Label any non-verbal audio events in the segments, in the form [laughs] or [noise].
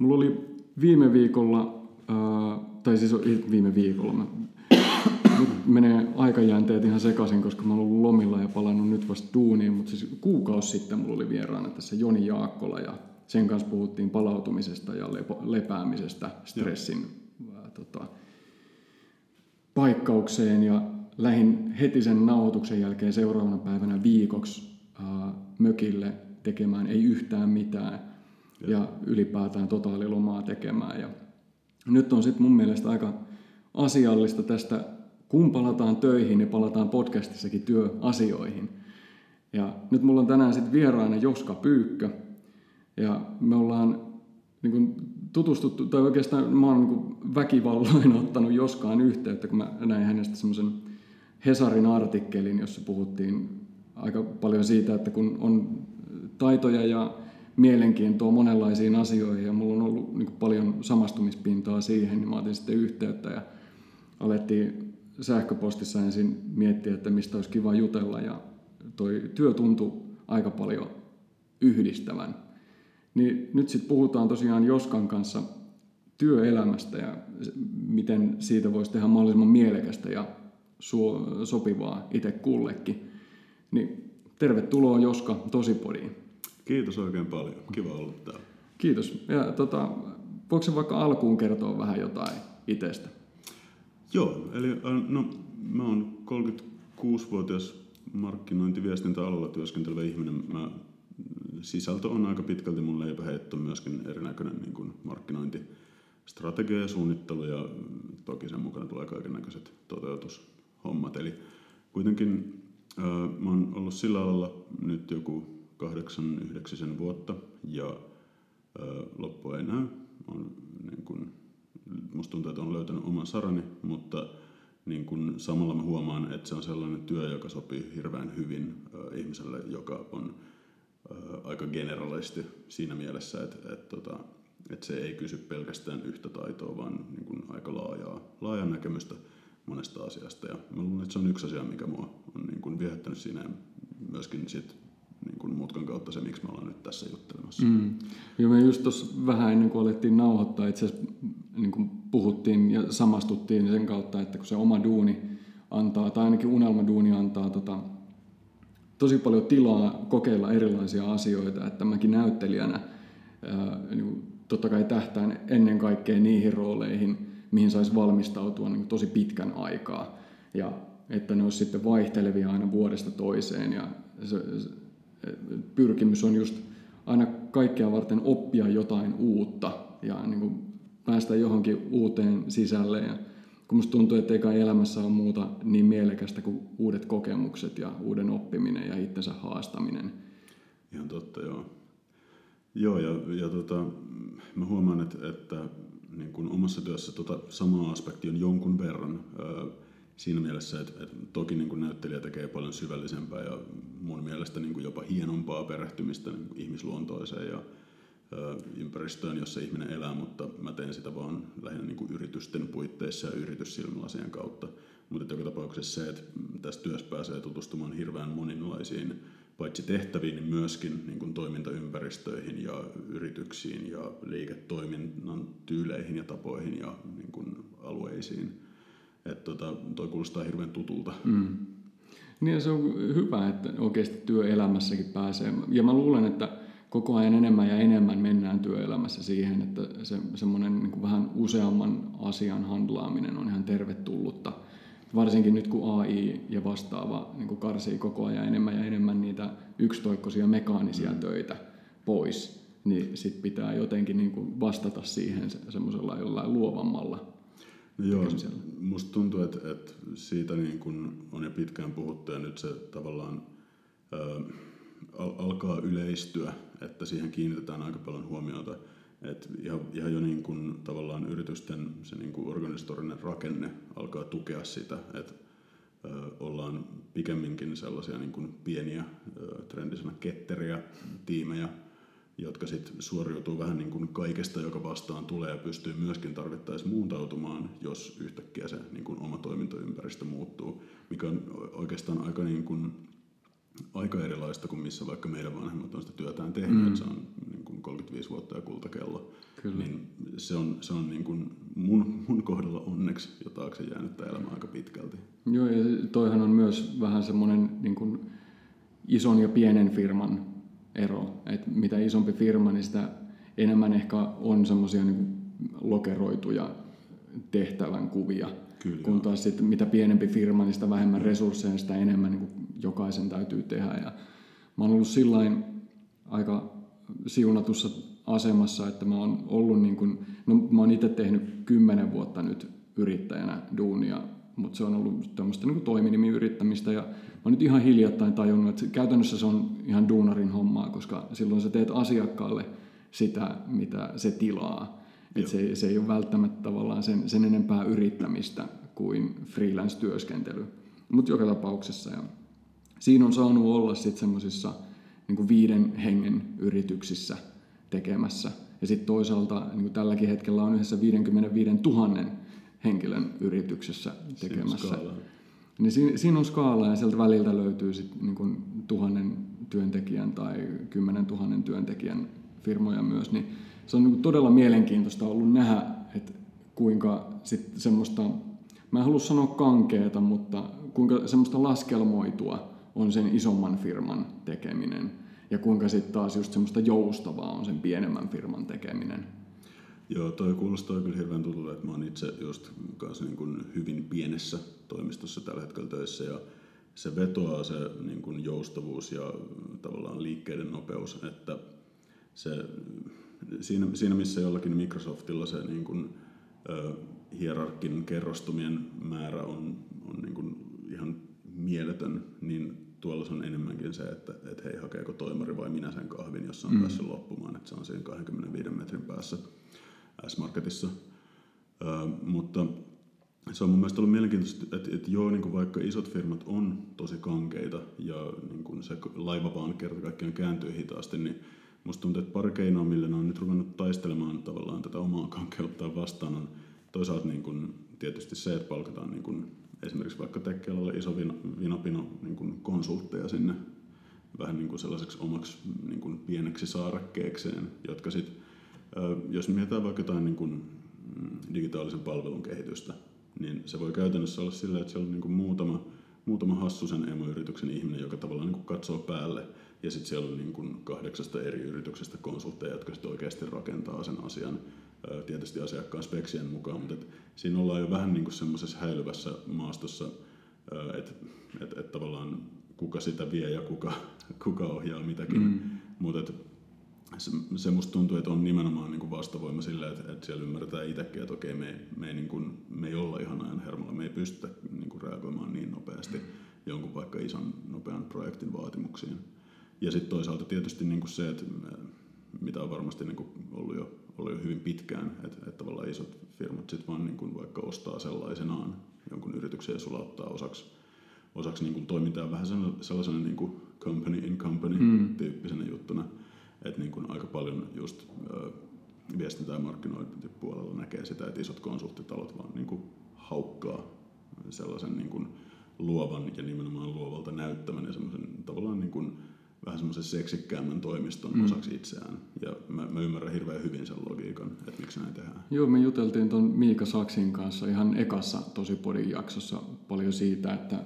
Mulla oli viime viikolla, ää, tai siis viime viikolla, mä, nyt menee aikajänteet ihan sekaisin, koska mä oon ollut lomilla ja palannut nyt vasta duuniin, mutta siis kuukausi sitten mulla oli vieraana tässä Joni Jaakkola ja sen kanssa puhuttiin palautumisesta ja lepo, lepäämisestä, stressin ää, tota, paikkaukseen. Ja lähin heti sen nauhoituksen jälkeen seuraavana päivänä viikoksi ää, mökille tekemään ei yhtään mitään ja, ylipäätään totaalilomaa tekemään. Ja nyt on sitten mun mielestä aika asiallista tästä, kun palataan töihin, niin palataan podcastissakin työasioihin. Ja nyt mulla on tänään sitten vieraana Joska Pyykkö, ja me ollaan niin kuin tutustuttu, tai oikeastaan mä oon niin väkivalloin [laughs] ottanut Joskaan yhteyttä, kun mä näin hänestä semmoisen Hesarin artikkelin, jossa puhuttiin aika paljon siitä, että kun on taitoja ja mielenkiintoa monenlaisiin asioihin ja mulla on ollut niin paljon samastumispintaa siihen, niin mä otin sitten yhteyttä ja alettiin sähköpostissa ensin miettiä, että mistä olisi kiva jutella ja toi työ tuntui aika paljon yhdistävän. Niin nyt sitten puhutaan tosiaan Joskan kanssa työelämästä ja miten siitä voisi tehdä mahdollisimman mielekästä ja sopivaa itse kullekin. Niin tervetuloa Joska Tosipodiin. Kiitos oikein paljon. Kiva olla täällä. Kiitos. Ja tota, voiko se vaikka alkuun kertoa vähän jotain itsestä? Joo, eli äh, no, mä oon 36-vuotias markkinointiviestintäalalla työskentelevä ihminen. Mä, sisältö on aika pitkälti mun leipäheitto, myöskin erinäköinen niin kuin markkinointistrategia ja suunnittelu ja toki sen mukana tulee kaiken näköiset toteutushommat. Eli kuitenkin äh, mä oon ollut sillä alalla nyt joku kahdeksan, yhdeksisen vuotta ja ö, loppua ei näy. On, niin kun, musta tuntuu, että on löytänyt oman sarani, mutta niin kun, samalla mä huomaan, että se on sellainen työ, joka sopii hirveän hyvin ö, ihmiselle, joka on ö, aika generalisti siinä mielessä, että, että, tota, että se ei kysy pelkästään yhtä taitoa, vaan niin kun, aika laajaa, laajaa näkemystä monesta asiasta. Ja mä luulen, että se on yksi asia, mikä mua on niin kun viehättänyt siinä myöskin sit niin kuin mutkan kautta se, miksi me ollaan nyt tässä juttelemassa. Mm. Ja me just tuossa vähän ennen kuin alettiin nauhoittaa, itse asiassa niin kuin puhuttiin ja samastuttiin sen kautta, että kun se oma duuni antaa, tai ainakin unelmaduuni antaa tota, tosi paljon tilaa kokeilla erilaisia asioita, että mäkin näyttelijänä ää, niin kuin, totta kai tähtään ennen kaikkea niihin rooleihin, mihin saisi valmistautua niin kuin tosi pitkän aikaa. Ja että ne olisi sitten vaihtelevia aina vuodesta toiseen ja se, pyrkimys on just aina kaikkea varten oppia jotain uutta ja niin kuin päästä johonkin uuteen sisälle. Ja kun musta tuntuu, että eikä elämässä ole muuta niin mielekästä kuin uudet kokemukset ja uuden oppiminen ja itsensä haastaminen. Ihan totta, joo. Joo, ja, ja tota, mä huomaan, että, että niin kuin omassa työssä tota samaa aspekti on jonkun verran. Siinä mielessä, että, että toki niin kuin näyttelijä tekee paljon syvällisempää ja mun mielestä niin kuin jopa hienompaa perehtymistä niin kuin ihmisluontoiseen ja ö, ympäristöön, jossa ihminen elää, mutta mä teen sitä vaan lähinnä niin kuin yritysten puitteissa ja yrityssilmälasien kautta. Mutta joka tapauksessa se, että tässä työssä pääsee tutustumaan hirveän moninaisiin paitsi tehtäviin, niin myöskin niin kuin toimintaympäristöihin ja yrityksiin ja liiketoiminnan tyyleihin ja tapoihin ja niin kuin alueisiin – että tota, toi kuulostaa hirveän tutulta. Mm. Niin se on hyvä, että oikeasti työelämässäkin pääsee. Ja mä luulen, että koko ajan enemmän ja enemmän mennään työelämässä siihen, että se, semmoinen niin vähän useamman asian handlaaminen on ihan tervetullutta. Varsinkin nyt kun AI ja vastaava niin kuin karsii koko ajan enemmän ja enemmän niitä yksitoikkoisia mekaanisia mm. töitä pois, niin sit pitää jotenkin niin kuin vastata siihen semmoisella jollain luovammalla Joo, musta tuntuu, että, että siitä niin kun on jo pitkään puhuttu ja nyt se tavallaan ää, alkaa yleistyä, että siihen kiinnitetään aika paljon huomiota. että ihan, ihan jo niin kun, tavallaan yritysten se niin kun organisatorinen rakenne alkaa tukea sitä, että ollaan pikemminkin sellaisia niin kun pieniä trendisenä ketteriä tiimejä, jotka sitten suoriutuu vähän niin kuin kaikesta, joka vastaan tulee ja pystyy myöskin tarvittaessa muuntautumaan, jos yhtäkkiä se niin kuin oma toimintaympäristö muuttuu, mikä on oikeastaan aika, niin kuin, aika erilaista kuin missä vaikka meidän vanhemmat on sitä työtään tehnyt, mm. että se on niin kuin 35 vuotta ja kultakello. Kyllä. Niin se on, se on niin kuin mun, mun kohdalla onneksi jo taakse jäänyt elämä aika pitkälti. Joo, ja toihan on myös vähän semmoinen niin kuin ison ja pienen firman ero. Et mitä isompi firma, niin sitä enemmän ehkä on semmoisia niin lokeroituja tehtävän kuvia. Kyllä, kun taas sit, mitä pienempi firma, niin sitä vähemmän resursseja, sitä enemmän niin jokaisen täytyy tehdä. Ja mä oon ollut sillain aika siunatussa asemassa, että mä oon ollut niin kuin, no mä oon itse tehnyt kymmenen vuotta nyt yrittäjänä duunia, mutta se on ollut tämmöistä niin toiminimiyrittämistä ja mä oon nyt ihan hiljattain tajunnut, että käytännössä se on ihan duunarin hommaa, koska silloin sä teet asiakkaalle sitä, mitä se tilaa. Et se, se ei ole välttämättä tavallaan sen, sen enempää yrittämistä kuin freelance-työskentely. Mutta joka tapauksessa. Ja siinä on saanut olla sitten semmoisissa niin viiden hengen yrityksissä tekemässä. Ja sitten toisaalta niin tälläkin hetkellä on yhdessä 55 000 henkilön yrityksessä tekemässä. Siinä niin siinä, siinä on skaala ja sieltä väliltä löytyy sitten niin tuhannen työntekijän tai kymmenen tuhannen työntekijän firmoja myös. Niin se on niin todella mielenkiintoista ollut nähdä, että kuinka sit semmoista, mä en halua sanoa kankeeta, mutta kuinka semmoista laskelmoitua on sen isomman firman tekeminen ja kuinka sitten taas just semmoista joustavaa on sen pienemmän firman tekeminen. Joo, toi kuulostaa kyllä hirveän tutulta, että mä oon itse just kanssa niin kuin hyvin pienessä toimistossa tällä hetkellä töissä ja se vetoaa se niin kuin joustavuus ja tavallaan liikkeiden nopeus, että se, siinä, siinä missä jollakin Microsoftilla se niin kuin, ö, hierarkin kerrostumien määrä on, on niin kuin ihan mieletön, niin tuolla se on enemmänkin se, että, että hei, hakeeko toimari vai minä sen kahvin, jossa on mm. päässyt loppumaan, että se on siinä 25 metrin päässä S-Marketissa. Ö, mutta se on mun mielestä ollut mielenkiintoista, että, että joo, niin kuin vaikka isot firmat on tosi kankeita ja niin kuin se laiva vaan kerta kaikkiaan kääntyy hitaasti, niin musta tuntuu, että pari keinoa, millä ne on nyt ruvennut taistelemaan tavallaan tätä omaa kankeutta vastaan, on toisaalta niin kuin, tietysti se, että palkataan niin kuin, esimerkiksi vaikka tekkealalle iso vinopino niin kuin konsultteja sinne vähän niin kuin sellaiseksi omaksi niin kuin pieneksi saarakkeekseen, jotka sitten, jos mietitään vaikka jotain niin kuin mm, digitaalisen palvelun kehitystä, niin se voi käytännössä olla silleen, että siellä on niin kuin muutama, muutama hassusen emoyrityksen ihminen, joka tavallaan niin kuin katsoo päälle, ja sitten siellä on niin kuin kahdeksasta eri yrityksestä konsultteja, jotka sitten oikeasti rakentaa sen asian tietysti asiakkaan speksien mukaan, mutta et siinä ollaan jo vähän niin kuin semmoisessa häilyvässä maastossa, että et, et tavallaan kuka sitä vie ja kuka, kuka ohjaa mitäkin. Mm. Mutta se, se musta tuntuu, että on nimenomaan niin kuin vastavoima sille, että, että siellä ymmärretään itsekin, että okei, me ei, me ei, niin kuin, me ei olla ihan ajan hermolla, me ei pystytä niin kuin reagoimaan niin nopeasti jonkun vaikka ison nopean projektin vaatimuksiin. Ja sitten toisaalta tietysti niin kuin se, että mitä on varmasti niin kuin ollut jo ollut jo hyvin pitkään, että, että tavallaan isot firmat sitten vaan niin kuin vaikka ostaa sellaisenaan jonkun yrityksen ja sulauttaa osaksi, osaksi niin kuin toimintaa vähän sellaisena niin kuin company in company mm. tyyppisenä juttuna, että niin kuin aika paljon just viestintä- ja markkinointipuolella näkee sitä, että isot konsulttitalot vaan niin kuin haukkaa sellaisen niin kuin luovan ja nimenomaan luovalta näyttämän ja semmoisen tavallaan niin kuin vähän semmoisen seksikkäämmän toimiston mm. osaksi itseään. Ja mä, mä ymmärrän hirveän hyvin sen logiikan, että miksi näin tehdään. Joo, me juteltiin tuon Miika Saksin kanssa ihan ekassa tosi podin jaksossa paljon siitä, että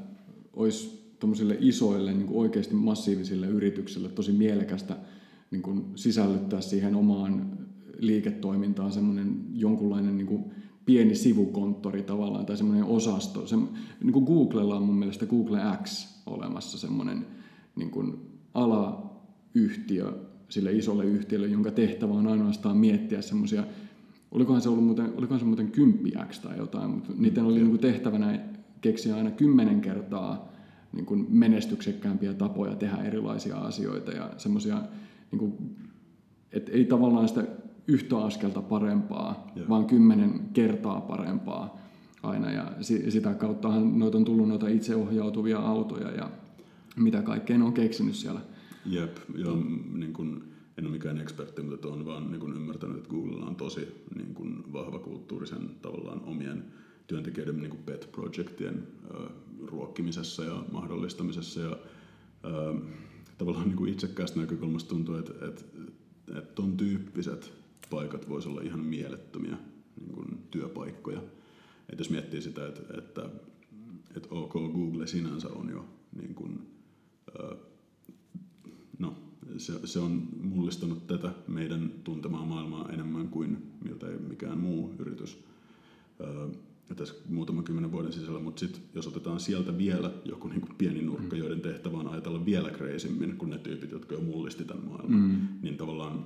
olisi tuommoisille isoille, niin kuin oikeasti massiivisille yrityksille tosi mielekästä niin kuin sisällyttää siihen omaan liiketoimintaan semmoinen jonkunlainen niin kuin pieni sivukonttori tavallaan tai semmoinen osasto. Se, niin kuin Googlella on mun mielestä Google X olemassa semmoinen niin kuin alayhtiö sille isolle yhtiölle, jonka tehtävä on ainoastaan miettiä semmoisia, olikohan se ollut muuten, olikohan se muuten 10 tai jotain, mutta niiden oli niin tehtävänä keksiä aina kymmenen kertaa niin kuin menestyksekkäämpiä tapoja tehdä erilaisia asioita ja semmoisia, niin että ei tavallaan sitä yhtä askelta parempaa, Joo. vaan kymmenen kertaa parempaa aina. Ja sitä kauttahan noita on tullut noita itseohjautuvia autoja ja mitä kaikkea ne on keksinyt siellä. Jep, ja niin kun, en ole mikään ekspertti, mutta on vaan niin kun ymmärtänyt, että Googlella on tosi niin kun, vahva kulttuurisen tavallaan omien työntekijöiden niin pet projectien äh, ruokkimisessa ja mahdollistamisessa. Ja, äh, tavallaan niin itsekkäästä näkökulmasta tuntuu, että, että, että ton tyyppiset paikat voisi olla ihan mielettömiä niin kuin työpaikkoja. Et jos miettii sitä, että, että, että OK, Google sinänsä on jo niin kuin, no, se, se on mullistanut tätä meidän tuntemaa maailmaa enemmän kuin miltä mikään muu yritys tässä muutaman kymmenen vuoden sisällä, mutta sitten jos otetaan sieltä vielä joku niin kuin pieni nurkka, mm. joiden tehtävä on ajatella vielä kreisimmin kuin ne tyypit, jotka jo mullisti tämän maailman, mm. niin tavallaan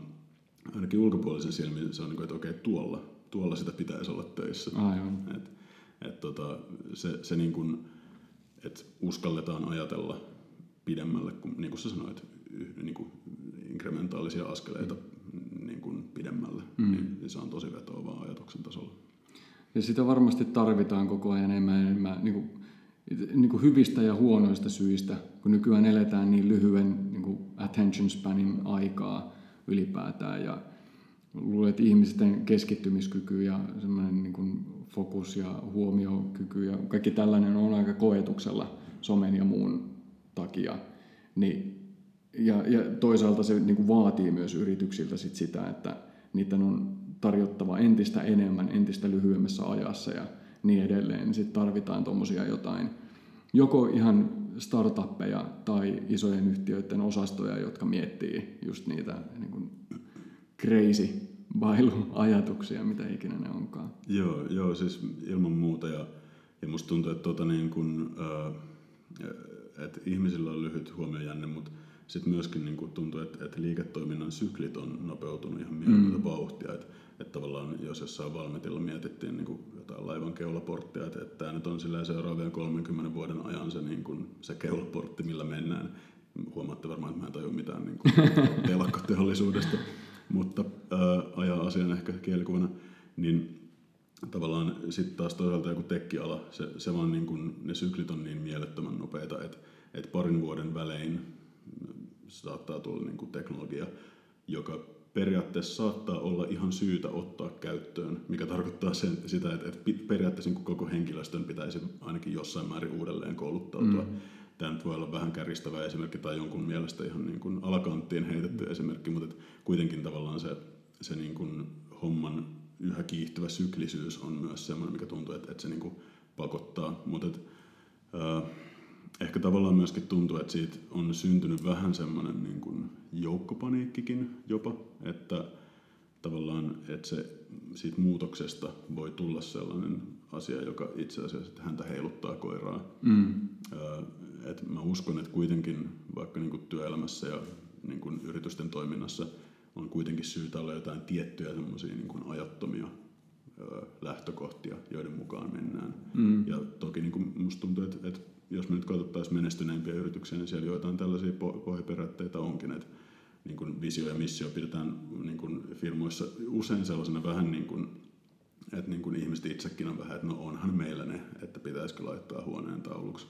ainakin ulkopuolisen silmin se on niin kuin, että okei, tuolla, tuolla sitä pitäisi olla töissä. Aivan. Et, et tota, se, se niin kuin, että uskalletaan ajatella pidemmälle, kun, niin kuin sä sanoit, niin kuin inkrementaalisia askeleita mm. niin kuin pidemmälle, mm. niin se on tosi vetoavaa ajatuksen tasolla. Ja sitä varmasti tarvitaan koko ajan enemmän enemmän niin kuin, niin kuin hyvistä ja huonoista syistä, kun nykyään eletään niin lyhyen niin kuin attention spanin aikaa ylipäätään. Ja luulen, että ihmisten keskittymiskyky ja semmoinen niin kuin fokus ja huomiokyky ja kaikki tällainen on aika koetuksella somen ja muun takia. Niin, ja, ja toisaalta se niin kuin vaatii myös yrityksiltä sit sitä, että niiden on tarjottava entistä enemmän, entistä lyhyemmässä ajassa ja niin edelleen, niin sitten tarvitaan tuommoisia jotain, joko ihan startuppeja tai isojen yhtiöiden osastoja, jotka miettii just niitä niin kuin crazy bailu-ajatuksia, mitä ikinä ne onkaan. Joo, joo siis ilman muuta. Ja, ja musta tuntuu, että, tuota niin kuin, äh, että ihmisillä on lyhyt huomiojänne, mutta sitten myöskin niin kuin tuntuu, että, että liiketoiminnan syklit on nopeutunut ihan mieletöntä mm. vauhtia. Että, että tavallaan jos jossain valmetilla mietittiin niin kuin jotain laivan keulaporttia, että, että tämä nyt on seuraavien 30 vuoden ajan se, niin kuin, se keulaportti, millä mennään. Huomaatte varmaan, että mä en tajua mitään niin kuin [laughs] telakkateollisuudesta, mutta ää, ajaa asian ehkä kielikuvana. Niin tavallaan sitten taas toisaalta joku tekkiala, se, se vaan niin kuin, ne syklit on niin mielettömän nopeita, että, että parin vuoden välein saattaa tulla niin kuin teknologia, joka periaatteessa saattaa olla ihan syytä ottaa käyttöön, mikä tarkoittaa sen, sitä, että, että periaatteessa niin koko henkilöstön pitäisi ainakin jossain määrin uudelleen kouluttautua. Mm. Tämä nyt voi olla vähän käristävä esimerkki tai jonkun mielestä ihan niin kuin alakanttiin heitetty mm. esimerkki, mutta kuitenkin tavallaan se, se niin kuin homman yhä kiihtyvä syklisyys on myös sellainen, mikä tuntuu, että, että se niin kuin pakottaa. Mutta että, äh, ehkä tavallaan myöskin tuntuu, että siitä on syntynyt vähän semmoinen niin kuin joukkopaniikkikin jopa, että tavallaan että se siitä muutoksesta voi tulla sellainen asia, joka itse asiassa että häntä heiluttaa koiraa. Mm. Et mä uskon, että kuitenkin vaikka niin työelämässä ja niin yritysten toiminnassa on kuitenkin syytä olla jotain tiettyjä semmoisia niin ajattomia lähtökohtia, joiden mukaan mennään. Mm. Ja toki niin kuin musta tuntuu, että, että jos me nyt katsottaisiin menestyneimpiä yrityksiä, niin siellä joitain tällaisia pohjaperiaatteita onkin, että niin kuin visio ja missio pidetään niin kuin firmoissa usein sellaisena vähän niin kuin, että niin kuin ihmiset itsekin on vähän, että no onhan meillä ne, että pitäisikö laittaa huoneen tauluksi.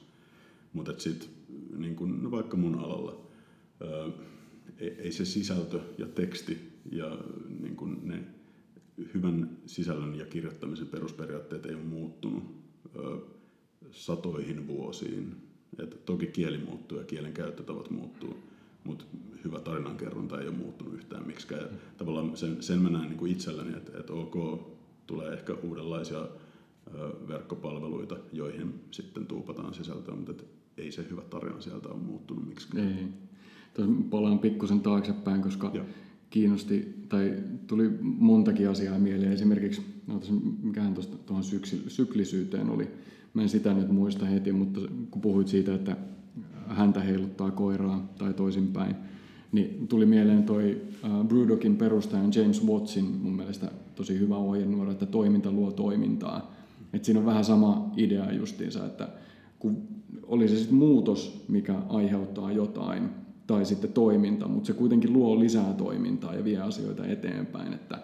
Mutta sitten niin kuin, no vaikka mun alalla, ää, ei se sisältö ja teksti ja niin kuin ne hyvän sisällön ja kirjoittamisen perusperiaatteet ei ole muuttunut ää, satoihin vuosiin. Et toki kieli muuttuu ja kielen käyttötavat muuttuu, mutta hyvä tarinankerronta ei ole muuttunut yhtään miksikään. Ja tavallaan sen, sen mä näen niin kuin itselläni, että, että ok, tulee ehkä uudenlaisia verkkopalveluita, joihin sitten tuupataan sisältöä, mutta että ei se hyvä tarina sieltä ole muuttunut miksikään. Ei. Tuossa palaan pikkusen taaksepäin, koska Joo. kiinnosti, tai tuli montakin asiaa mieleen. Esimerkiksi, no, mikähän tuohon syklisyyteen oli, Mä en sitä nyt muista heti, mutta kun puhuit siitä, että häntä heiluttaa koiraa tai toisinpäin, niin tuli mieleen toi uh, Brewdogin perustajan James Wattsin mun mielestä tosi hyvä ohjenuora, että toiminta luo toimintaa. Et siinä on vähän sama idea justiinsa, että kun oli se sitten muutos, mikä aiheuttaa jotain, tai sitten toiminta, mutta se kuitenkin luo lisää toimintaa ja vie asioita eteenpäin. Että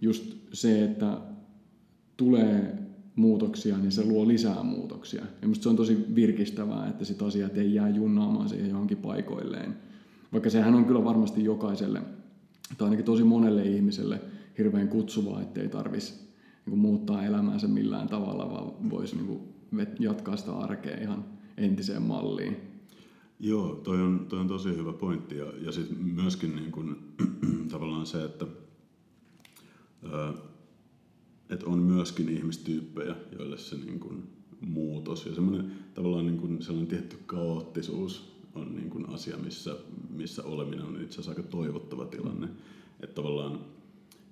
just se, että tulee muutoksia, niin se luo lisää muutoksia. Ja musta se on tosi virkistävää, että sit asiat ei jää junnaamaan siihen johonkin paikoilleen. Vaikka sehän on kyllä varmasti jokaiselle, tai ainakin tosi monelle ihmiselle hirveän kutsuvaa, ettei tarvitsisi niin muuttaa elämäänsä millään tavalla, vaan voisi niin jatkaa sitä arkea ihan entiseen malliin. Joo, toi on, toi on tosi hyvä pointti. Ja, ja sitten myöskin niin kun, [clears throat] tavallaan se, että että on myöskin ihmistyyppejä, joille se niin kuin muutos ja semmoinen tavallaan niin kuin sellainen tietty kaoottisuus on niin kuin asia, missä, missä oleminen on itse asiassa aika toivottava tilanne. Että tavallaan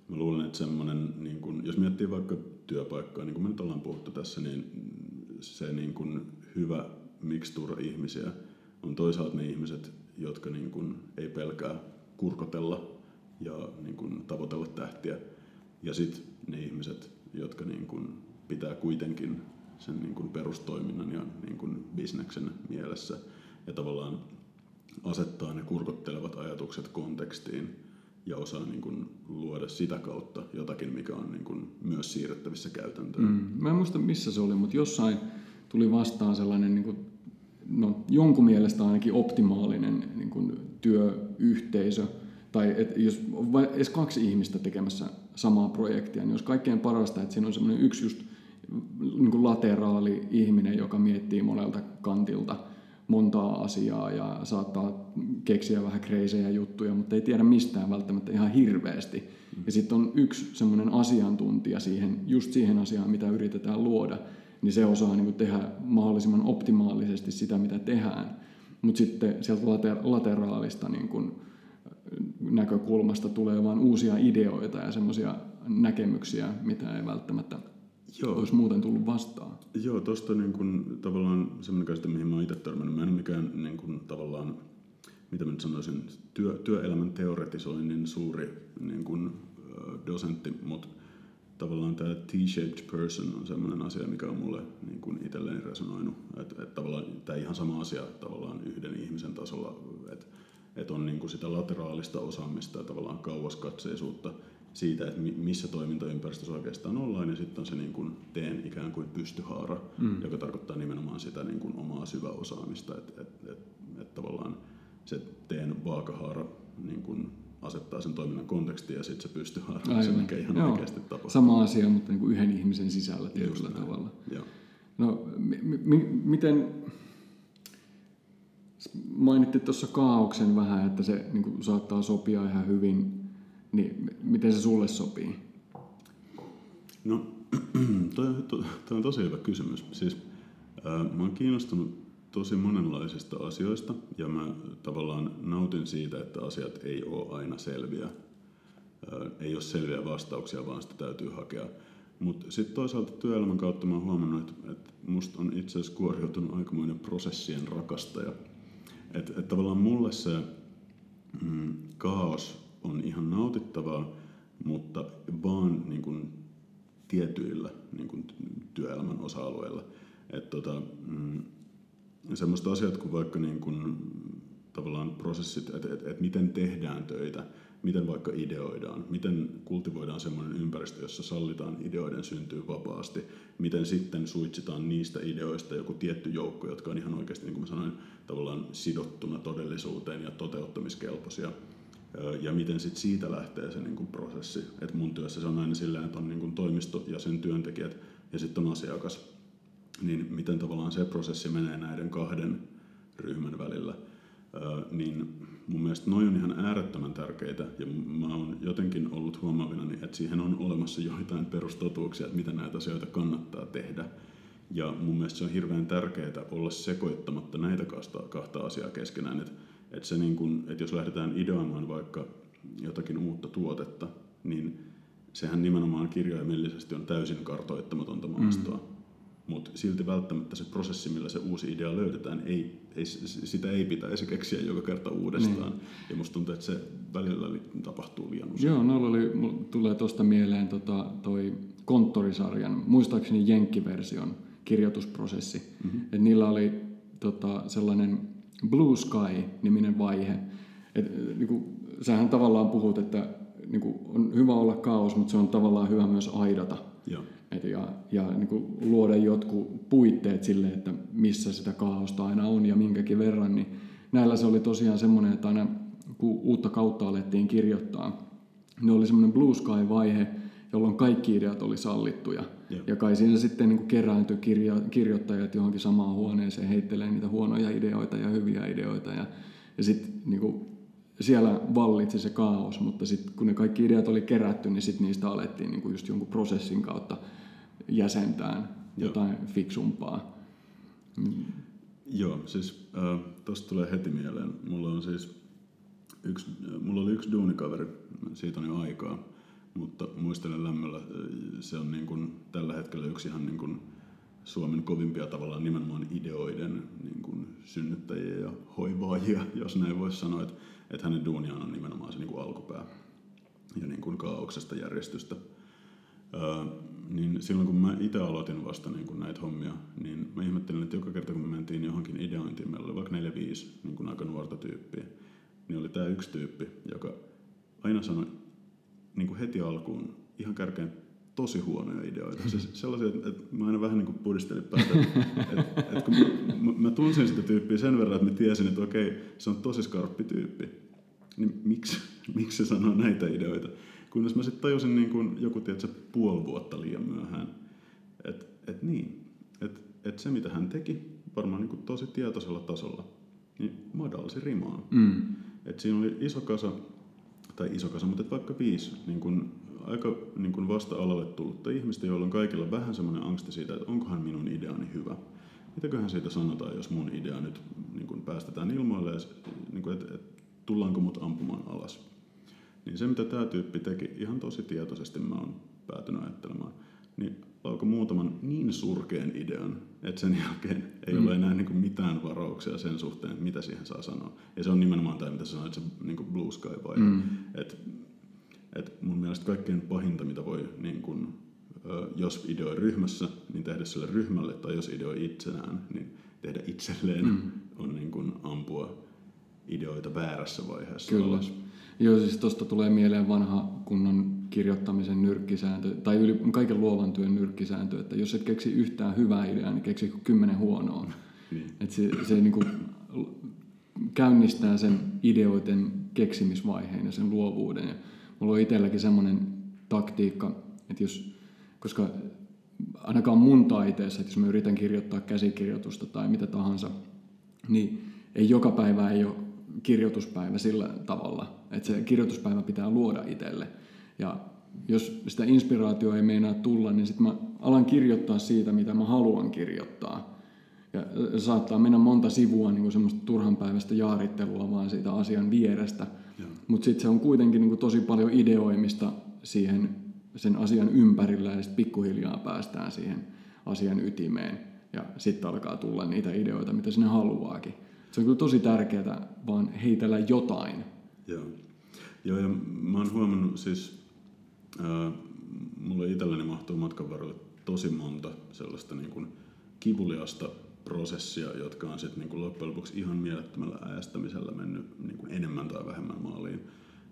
mä luulen, että semmoinen, niin kuin, jos miettii vaikka työpaikkaa, niin kuin me nyt ollaan puhuttu tässä, niin se niin kuin hyvä mikstura ihmisiä on toisaalta ne ihmiset, jotka niin kuin ei pelkää kurkotella ja niin kuin tavoitella tähtiä. Ja sitten ne ihmiset, jotka niin kuin pitää kuitenkin sen niin kuin perustoiminnan ja niin kuin bisneksen mielessä ja tavallaan asettaa ne kurkottelevat ajatukset kontekstiin ja osaa niin kuin luoda sitä kautta jotakin, mikä on niin kuin myös siirrettävissä käytäntöön. Mm. Mä en muista missä se oli, mutta jossain tuli vastaan sellainen niin kuin, no, jonkun mielestä ainakin optimaalinen niin kuin työyhteisö, tai et jos on edes kaksi ihmistä tekemässä samaa projektia, niin jos kaikkein parasta, että siinä on semmoinen yksi just niin kuin lateraali ihminen, joka miettii monelta kantilta montaa asiaa ja saattaa keksiä vähän kreisejä juttuja, mutta ei tiedä mistään välttämättä ihan hirveästi. Ja sitten on yksi semmoinen asiantuntija siihen, just siihen asiaan, mitä yritetään luoda, niin se osaa niin kuin tehdä mahdollisimman optimaalisesti sitä, mitä tehdään. Mutta sitten sieltä lateraalista niin kuin näkökulmasta tulee vain uusia ideoita ja semmoisia näkemyksiä, mitä ei välttämättä Joo. olisi muuten tullut vastaan. Joo, tuosta niin kun, tavallaan semmoinen käsite, mihin mä oon itse törmännyt. Mä en ole mikään niin kun, tavallaan, mitä mä nyt sanoisin, työ, työelämän teoretisoinnin suuri niin kun, dosentti, mutta tavallaan tämä T-shaped person on semmoinen asia, mikä on mulle niin kuin itselleni resonoinut. Että et tavallaan tämä ihan sama asia tavallaan yhden ihmisen tasolla, että et on niin kuin sitä lateraalista osaamista ja tavallaan kauaskatseisuutta siitä, että missä toimintaympäristössä oikeastaan ollaan, ja sitten on se niin kuin teen ikään kuin pystyhaara, mm. joka tarkoittaa nimenomaan sitä niin kuin omaa syväosaamista, että et, et, et tavallaan se teen vaakahaara niin kuin asettaa sen toiminnan kontekstiin, ja sitten se pystyhaara on se, mikä ihan Joo. oikeasti tapahtuu. Sama asia, mutta niin kuin yhden ihmisen sisällä tietyllä tavalla. Joo. No, mi- mi- miten mainittiin tuossa kaauksen vähän, että se niin kuin, saattaa sopia ihan hyvin niin miten se sulle sopii? No, [clears throat] toi, toi, toi on tosi hyvä kysymys. Siis, ää, mä oon kiinnostunut tosi monenlaisista asioista ja mä tavallaan nautin siitä, että asiat ei ole aina selviä. Ää, ei ole selviä vastauksia, vaan sitä täytyy hakea. Mutta sitten toisaalta työelämän kautta mä oon huomannut, että, että musta on itse asiassa kuoriutunut aikamoinen prosessien rakastaja. Että et tavallaan mulle se mm, kaos on ihan nautittavaa, mutta vaan niin kuin tietyillä niin kuin työelämän osa-alueilla. Et tota, mm, semmoista asiat kuin vaikka niin kuin, tavallaan prosessit, että et, et miten tehdään töitä, miten vaikka ideoidaan, miten kultivoidaan semmoinen ympäristö, jossa sallitaan ideoiden syntyä vapaasti, miten sitten suitsitaan niistä ideoista joku tietty joukko, jotka on ihan oikeasti, niin kuin mä sanoin, tavallaan sidottuna todellisuuteen ja toteuttamiskelpoisia ja miten sit siitä lähtee se niin kuin prosessi. Et mun työssä se on aina sillä, että on niin kuin toimisto ja sen työntekijät ja sitten on asiakas. Niin miten tavallaan se prosessi menee näiden kahden ryhmän välillä. Niin mun mielestä noin on ihan äärettömän tärkeitä ja mä oon jotenkin ollut huomaavina, että siihen on olemassa joitain perustotuuksia, että miten näitä asioita kannattaa tehdä. Ja mun mielestä se on hirveän tärkeää olla sekoittamatta näitä kahta asiaa keskenään. Että että, se niin kun, että jos lähdetään ideoimaan vaikka jotakin uutta tuotetta, niin sehän nimenomaan kirjaimellisesti on täysin kartoittamatonta maastoa. Mm. Mutta silti välttämättä se prosessi, millä se uusi idea löydetään, ei, ei, sitä ei pitäisi keksiä joka kerta uudestaan. Niin. Ja musta tuntuu, että se välillä tapahtuu liian usein. Joo, noilla oli, tulee tuosta mieleen tota, toi konttorisarjan, muistaakseni Jenkkiversion kirjoitusprosessi. Mm-hmm. Et niillä oli tota, sellainen Blue Sky-niminen vaihe. Et, niin kuin, sähän tavallaan puhut, että niin kuin, on hyvä olla kaos, mutta se on tavallaan hyvä myös aidata. Ja, Et, ja, ja niin kuin, luoda jotkut puitteet sille, että missä sitä kaaosta aina on ja minkäkin verran. Niin näillä se oli tosiaan semmoinen, että aina kun uutta kautta alettiin kirjoittaa, niin oli semmoinen Blue Sky-vaihe, jolloin kaikki ideat oli sallittuja. Ja, ja kai siinä sitten niin kerääntyi kirjo, kirjoittajat johonkin samaan huoneeseen heittelee niitä huonoja ideoita ja hyviä ideoita. Ja, ja sitten niin siellä vallitsi se kaos, mutta sitten kun ne kaikki ideat oli kerätty, niin sitten niistä alettiin niin kuin just jonkun prosessin kautta jäsentään jotain fiksumpaa. Joo, siis äh, tosta tulee heti mieleen. Mulla on siis yksi, mulla oli yksi duunikaveri, siitä on jo aikaa, mutta muistelen lämmöllä, se on niin kuin tällä hetkellä yksi ihan niin kuin Suomen kovimpia tavallaan nimenomaan ideoiden niin kuin synnyttäjiä ja hoivaajia, jos näin voisi sanoa, että, että hänen duuniaan on nimenomaan se niin kuin alkupää ja niin kuin kaauksesta järjestystä. Öö, niin silloin kun mä itse aloitin vasta niin kuin näitä hommia, niin mä ihmettelin, että joka kerta kun me mentiin johonkin ideointiin, meillä oli vaikka neljä viisi niin kuin aika nuorta tyyppiä, niin oli tämä yksi tyyppi, joka aina sanoi niin kuin heti alkuun ihan kärkeen tosi huonoja ideoita. Siis sellaisia, että, että mä aina vähän niin kuin pudistelin päätä. Että, että kun mä, mä, tunsin sitä tyyppiä sen verran, että mä tiesin, että okei, se on tosi skarppi tyyppi. Niin miksi, miksi se sanoo näitä ideoita? Kunnes mä sitten tajusin niin kuin joku tiedätkö, puoli vuotta liian myöhään, että et niin, että et se mitä hän teki, varmaan niin tosi tietoisella tasolla, niin madalsi rimaan. Mm. Et siinä oli iso kasa, tai iso kasa, mutta vaikka viisi niin kuin aika niin kuin vasta-alalle tullutta ihmistä, joilla on kaikilla vähän semmoinen angsti siitä, että onkohan minun ideani hyvä. Mitäköhän siitä sanotaan, jos mun idea nyt niin kuin päästetään ilmoille, ja, niin että, että tullaanko mut ampumaan alas. Niin se, mitä tämä tyyppi teki, ihan tosi tietoisesti mä oon päätynyt ajattelemaan, niin laukoi muutaman niin surkeen idean, että sen jälkeen ei mm. ole enää niin kuin mitään varauksia sen suhteen, mitä siihen saa sanoa. Ja se on nimenomaan tämä, mitä sanoit, se niin kuin blue sky vai. Mm. Että et mun mielestä kaikkein pahinta, mitä voi, niin kun, jos ideoi ryhmässä, niin tehdä sille ryhmälle, tai jos ideoi itsenään, niin tehdä itselleen mm. on niin kun ampua ideoita väärässä vaiheessa Kyllä. alas. Joo, siis tuosta tulee mieleen vanha kunnon kirjoittamisen nyrkkisääntö, tai yli, kaiken luovan työn nyrkkisääntö, että jos et keksi yhtään hyvää ideaa, niin keksi kymmenen huonoa. niin. Et se se niin kuin käynnistää sen ideoiden keksimisvaiheen ja sen luovuuden. Ja mulla on itselläkin semmoinen taktiikka, että jos, koska ainakaan mun taiteessa, että jos mä yritän kirjoittaa käsikirjoitusta tai mitä tahansa, niin ei joka päivä ei ole kirjoituspäivä sillä tavalla, että se kirjoituspäivä pitää luoda itselle. Ja jos sitä inspiraatio ei meinaa tulla, niin sitten mä alan kirjoittaa siitä, mitä mä haluan kirjoittaa. Ja saattaa mennä monta sivua niin kuin semmoista turhanpäiväistä jaarittelua vaan siitä asian vierestä – mutta sitten se on kuitenkin niin kuin tosi paljon ideoimista siihen sen asian ympärillä ja sitten pikkuhiljaa päästään siihen asian ytimeen ja sitten alkaa tulla niitä ideoita, mitä sinne haluaakin. Se on kyllä tosi tärkeää vaan heitellä jotain. Joo, Joo ja mä oon huomannut siis, äh, mulle itselleni mahtuu matkan varrelle tosi monta sellaista niin kuin kivuliasta prosessia, jotka on sitten niin loppujen lopuksi ihan mielettömällä äästämisellä mennyt niin kuin enemmän tai vähemmän maaliin.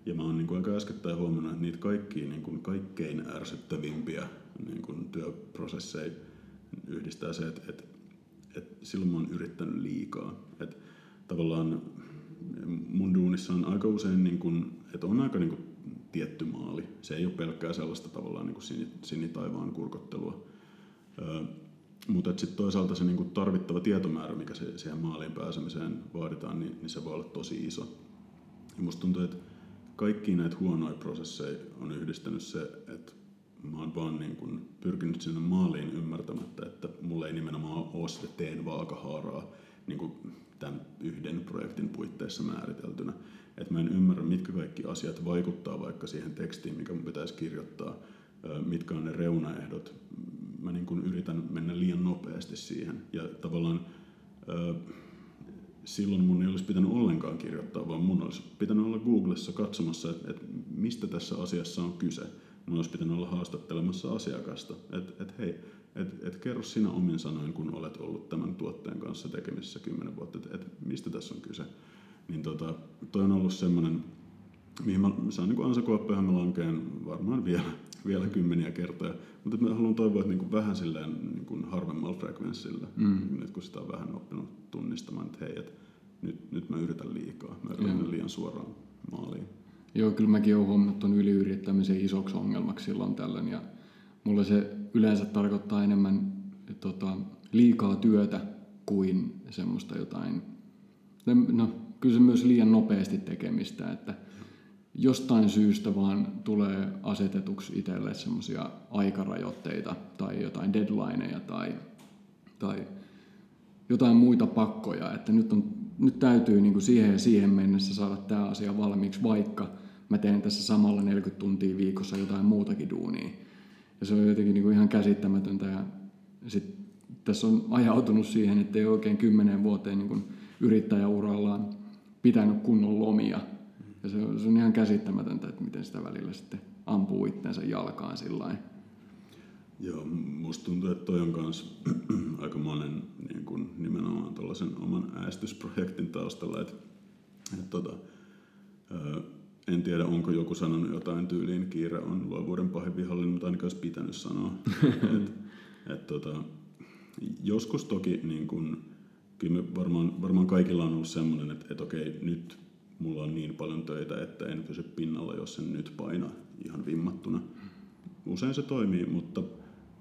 Ja mä oon niin kuin aika äskettäin huomannut, että niitä kaikkia niin kuin kaikkein ärsyttävimpiä niin kuin työprosesseja yhdistää se, että, että, että silloin mä oon yrittänyt liikaa. Että tavallaan mun duunissa on aika usein, niin kuin, että on aika niin kuin tietty maali. Se ei ole pelkkää sellaista tavallaan niin sinitaivaan kurkottelua. Mutta sitten toisaalta se niinku tarvittava tietomäärä, mikä se, siihen maaliin pääsemiseen vaaditaan, niin, niin se voi olla tosi iso. Ja musta tuntuu, että kaikki näitä huonoja prosesseja on yhdistänyt se, että mä oon vaan niin kun pyrkinyt sinne maaliin ymmärtämättä, että mulla ei nimenomaan ole sitä teen vaakahaaraa niin kuin tämän yhden projektin puitteissa määriteltynä. Että mä en ymmärrä, mitkä kaikki asiat vaikuttaa vaikka siihen tekstiin, mikä mun pitäisi kirjoittaa, mitkä on ne reunaehdot, mä niin kuin yritän mennä liian nopeasti siihen. Ja tavallaan silloin mun ei olisi pitänyt ollenkaan kirjoittaa, vaan mun olisi pitänyt olla Googlessa katsomassa, että, mistä tässä asiassa on kyse. Mun olisi pitänyt olla haastattelemassa asiakasta, että, että hei, et, et kerro sinä omin sanoin, kun olet ollut tämän tuotteen kanssa tekemisissä kymmenen vuotta, että et mistä tässä on kyse. Niin tota, toi on ollut semmoinen, mihin mä saan niin Ansa Kuoppehan mä lankeen varmaan vielä vielä kymmeniä kertoja. Mutta mä haluan toivoa, että niin vähän silleen niin kuin harvemmalla frekvenssillä, mm. nyt kun sitä on vähän oppinut tunnistamaan, että hei, että nyt, nyt mä yritän liikaa, mä yritän Joo. liian suoraan maaliin. Joo, kyllä mäkin olen huomannut tuon yliyrittämisen isoksi ongelmaksi silloin tällöin ja mulle se yleensä tarkoittaa enemmän tota, liikaa työtä kuin semmoista jotain, no kyllä se myös liian nopeasti tekemistä, että jostain syystä vaan tulee asetetuksi itselle semmoisia aikarajoitteita tai jotain deadlineja tai, tai jotain muita pakkoja, että nyt, on, nyt täytyy niin kuin siihen ja siihen mennessä saada tämä asia valmiiksi, vaikka mä teen tässä samalla 40 tuntia viikossa jotain muutakin duunia. Ja se on jotenkin niin kuin ihan käsittämätöntä ja sit tässä on ajautunut siihen, että ei oikein kymmenen vuoteen niin kuin yrittäjäurallaan pitänyt kunnon lomia. Ja se on, se on ihan käsittämätöntä, että miten sitä välillä sitten ampuu itseensä jalkaan sillä Joo, musta tuntuu, että toi on myös [clears throat] aika monen niin kun nimenomaan tuollaisen oman äästysprojektin taustalla. Että, että tota, en tiedä, onko joku sanonut jotain tyyliin, kiire on luovuuden pahin vihollinen, mutta ainakaan olisi pitänyt sanoa. [laughs] et, et, tota, joskus toki niin kun, kyllä me varmaan, varmaan kaikilla on ollut semmoinen, että, että okei, nyt mulla on niin paljon töitä, että en pysy pinnalla, jos sen nyt paina ihan vimmattuna. Usein se toimii, mutta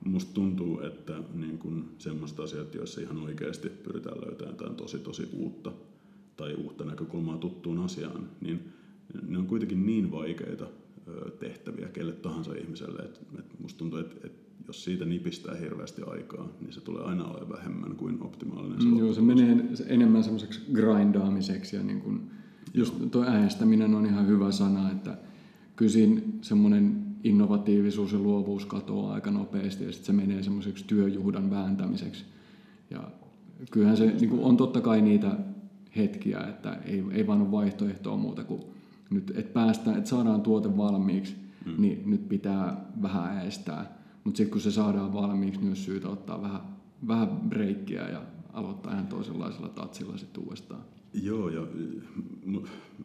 musta tuntuu, että niin kun semmoiset asiat, joissa ihan oikeasti pyritään löytämään jotain tosi tosi uutta tai uutta näkökulmaa tuttuun asiaan, niin ne on kuitenkin niin vaikeita tehtäviä kelle tahansa ihmiselle, että, musta tuntuu, että, että jos siitä nipistää hirveästi aikaa, niin se tulee aina olemaan vähemmän kuin optimaalinen. Se mm, joo, se menee enemmän semmoiseksi grindaamiseksi ja niin kuin, just tuo äänestäminen on ihan hyvä sana, että kyllä siinä semmoinen innovatiivisuus ja luovuus katoaa aika nopeasti ja sitten se menee semmoiseksi työjuhdan vääntämiseksi. Ja kyllähän se niin kuin on totta kai niitä hetkiä, että ei, ei vaan ole vaihtoehtoa muuta kuin nyt, että päästään, että saadaan tuote valmiiksi, mm. niin nyt pitää vähän äästää. Mutta sitten kun se saadaan valmiiksi, niin olisi syytä ottaa vähän, vähän breikkiä ja aloittaa ihan toisenlaisella tatsilla sitten uudestaan. Joo, ja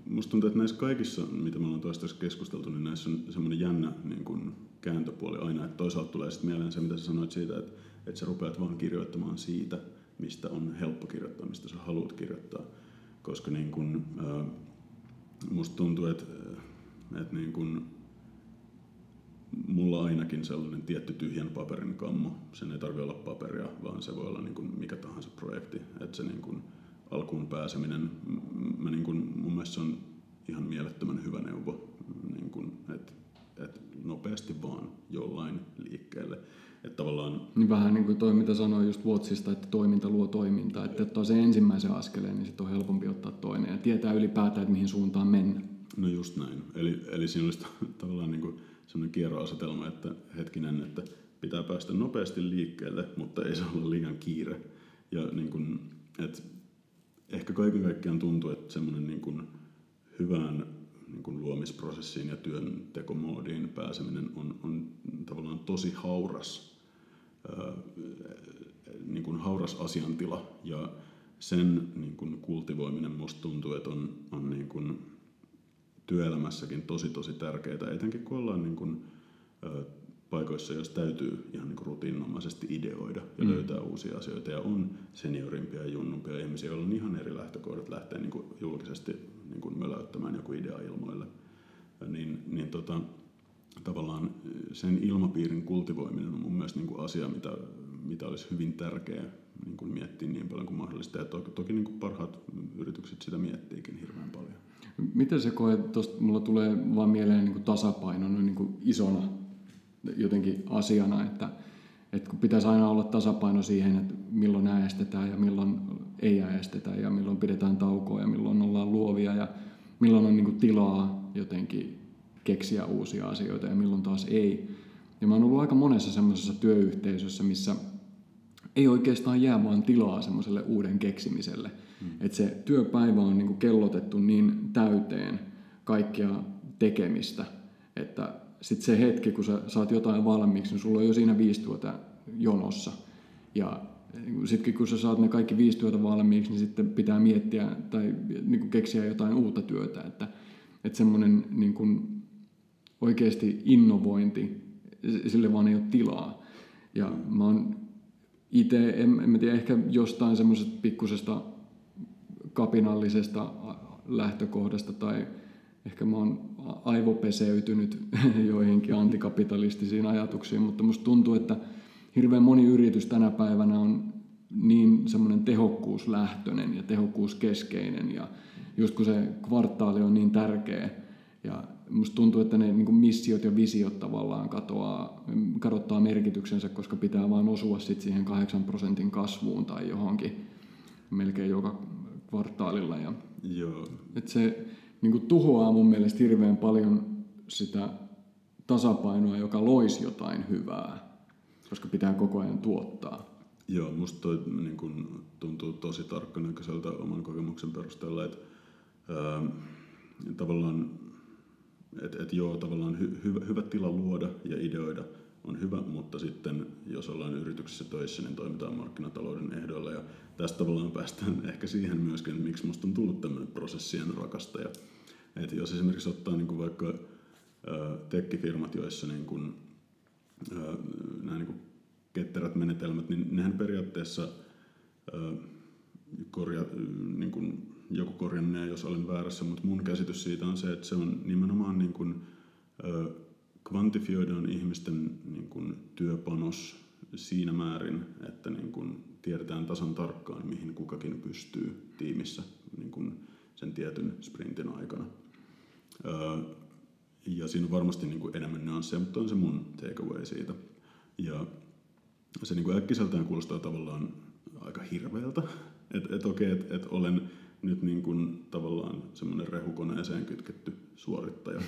musta tuntuu, että näissä kaikissa, mitä me ollaan toistaiseksi keskusteltu, niin näissä on semmoinen jännä niin kuin kääntöpuoli aina, että toisaalta tulee sitten mieleen se, mitä sä sanoit siitä, että, että sä rupeat vaan kirjoittamaan siitä, mistä on helppo kirjoittaa, mistä sä haluat kirjoittaa. Koska niin kuin, musta tuntuu, että, että niin kuin, mulla ainakin sellainen tietty tyhjän paperin kammo. Sen ei tarvitse olla paperia, vaan se voi olla niin kuin mikä tahansa projekti. Että se niin kuin alkuun pääseminen, mä niin kuin, mun mielestä se on ihan mielettömän hyvä neuvo, niin että, että nopeasti vaan jollain liikkeelle. Että tavallaan... Niin vähän niin kuin toi, mitä sanoin just Watchista, että toiminta luo toimintaa. Että ottaa sen ensimmäisen askeleen, niin sitten on helpompi ottaa toinen ja tietää ylipäätään, että mihin suuntaan mennä. No just näin. Eli, eli siinä olisi [laughs] tavallaan niin kuin sellainen kierroasetelma, että hetkinen, että pitää päästä nopeasti liikkeelle, mutta ei saa olla liian kiire. Ja niin kuin, että ehkä kaiken kaikkiaan tuntuu, että semmoinen niin kuin hyvään niin kuin luomisprosessiin ja työntekomoodiin pääseminen on, on tavallaan tosi hauras, niin kuin hauras asiantila. Ja sen niin kuin kultivoiminen musta tuntuu, että on, on niin kuin työelämässäkin tosi tosi tärkeää, etenkin kun ollaan niin kuin, paikoissa, jos täytyy ihan niin rutiinomaisesti ideoida ja mm. löytää uusia asioita. Ja on seniorimpia ja junnumpia ihmisiä, joilla on ihan eri lähtökohdat lähteä niin julkisesti niin kuin möläyttämään joku idea ilmoille. Niin, niin tota, tavallaan sen ilmapiirin kultivoiminen on mun mielestä niin kuin asia, mitä, mitä olisi hyvin tärkeää niin kuin miettiä niin paljon kuin mahdollista. Ja toki, toki niin kuin parhaat yritykset sitä miettiikin hirveän paljon. Miten se koet, tuosta mulla tulee vaan mieleen niin kuin tasapaino niin kuin isona jotenkin asiana, että, että kun pitäisi aina olla tasapaino siihen, että milloin äästetään ja milloin ei äästetä ja milloin pidetään taukoa ja milloin ollaan luovia ja milloin on niin kuin tilaa jotenkin keksiä uusia asioita ja milloin taas ei. Ja mä oon ollut aika monessa semmoisessa työyhteisössä, missä ei oikeastaan jää vaan tilaa semmoiselle uuden keksimiselle. Mm. Että se työpäivä on niin kuin kellotettu niin täyteen kaikkia tekemistä, että sitten se hetki, kun sä saat jotain valmiiksi, niin sulla on jo siinä viisi työtä jonossa. Ja sitten kun sä saat ne kaikki viisi työtä valmiiksi, niin sitten pitää miettiä tai niin kuin keksiä jotain uutta työtä. Että, että semmoinen niin kuin oikeasti innovointi, sille vaan ei ole tilaa. Ja mä oon itse, en, en tiedä, ehkä jostain semmoisesta pikkusesta kapinallisesta lähtökohdasta tai ehkä mä oon aivopeseytynyt [laughs] joihinkin antikapitalistisiin ajatuksiin, mutta musta tuntuu, että hirveän moni yritys tänä päivänä on niin semmoinen tehokkuuslähtöinen ja tehokkuuskeskeinen ja just kun se kvartaali on niin tärkeä. Ja musta tuntuu, että ne niin missiot ja visiot tavallaan katoaa, kadottaa merkityksensä, koska pitää vaan osua sit siihen 8 prosentin kasvuun tai johonkin melkein joka kvartaalilla. Ja, Joo. Et se niin kuin tuhoaa mun mielestä hirveän paljon sitä tasapainoa, joka loisi jotain hyvää, koska pitää koko ajan tuottaa. Joo, musta toi niin kun, tuntuu tosi tarkkanäköiseltä oman kokemuksen perusteella, että ää, tavallaan, että et joo, tavallaan hy, hyvä, hyvä tila luoda ja ideoida on hyvä, mutta sitten jos ollaan yrityksessä töissä, niin toimitaan markkinatalouden ehdoilla. Ja tästä tavallaan päästään ehkä siihen myöskin, että miksi musta on tullut tämmöinen prosessien rakastaja. Että jos esimerkiksi ottaa niin kuin vaikka tekkifirmat, joissa niin kuin, nämä niin kuin ketterät menetelmät, niin nehän periaatteessa korja, niin kuin, joku korjannee, jos olen väärässä, mutta mun käsitys siitä on se, että se on nimenomaan niin kuin, kvantifioidaan ihmisten niin kuin, työpanos siinä määrin, että niin kuin, tiedetään tasan tarkkaan, mihin kukakin pystyy tiimissä niin kuin, sen tietyn sprintin aikana. Ja siinä on varmasti niin kuin enemmän nyansseja, mutta on se mun takeaway siitä. Ja se niin kuin äkkiseltään kuulostaa tavallaan aika hirveältä. Että et okei, että et olen nyt niin kuin tavallaan semmoinen rehukoneeseen kytketty suorittaja. [laughs]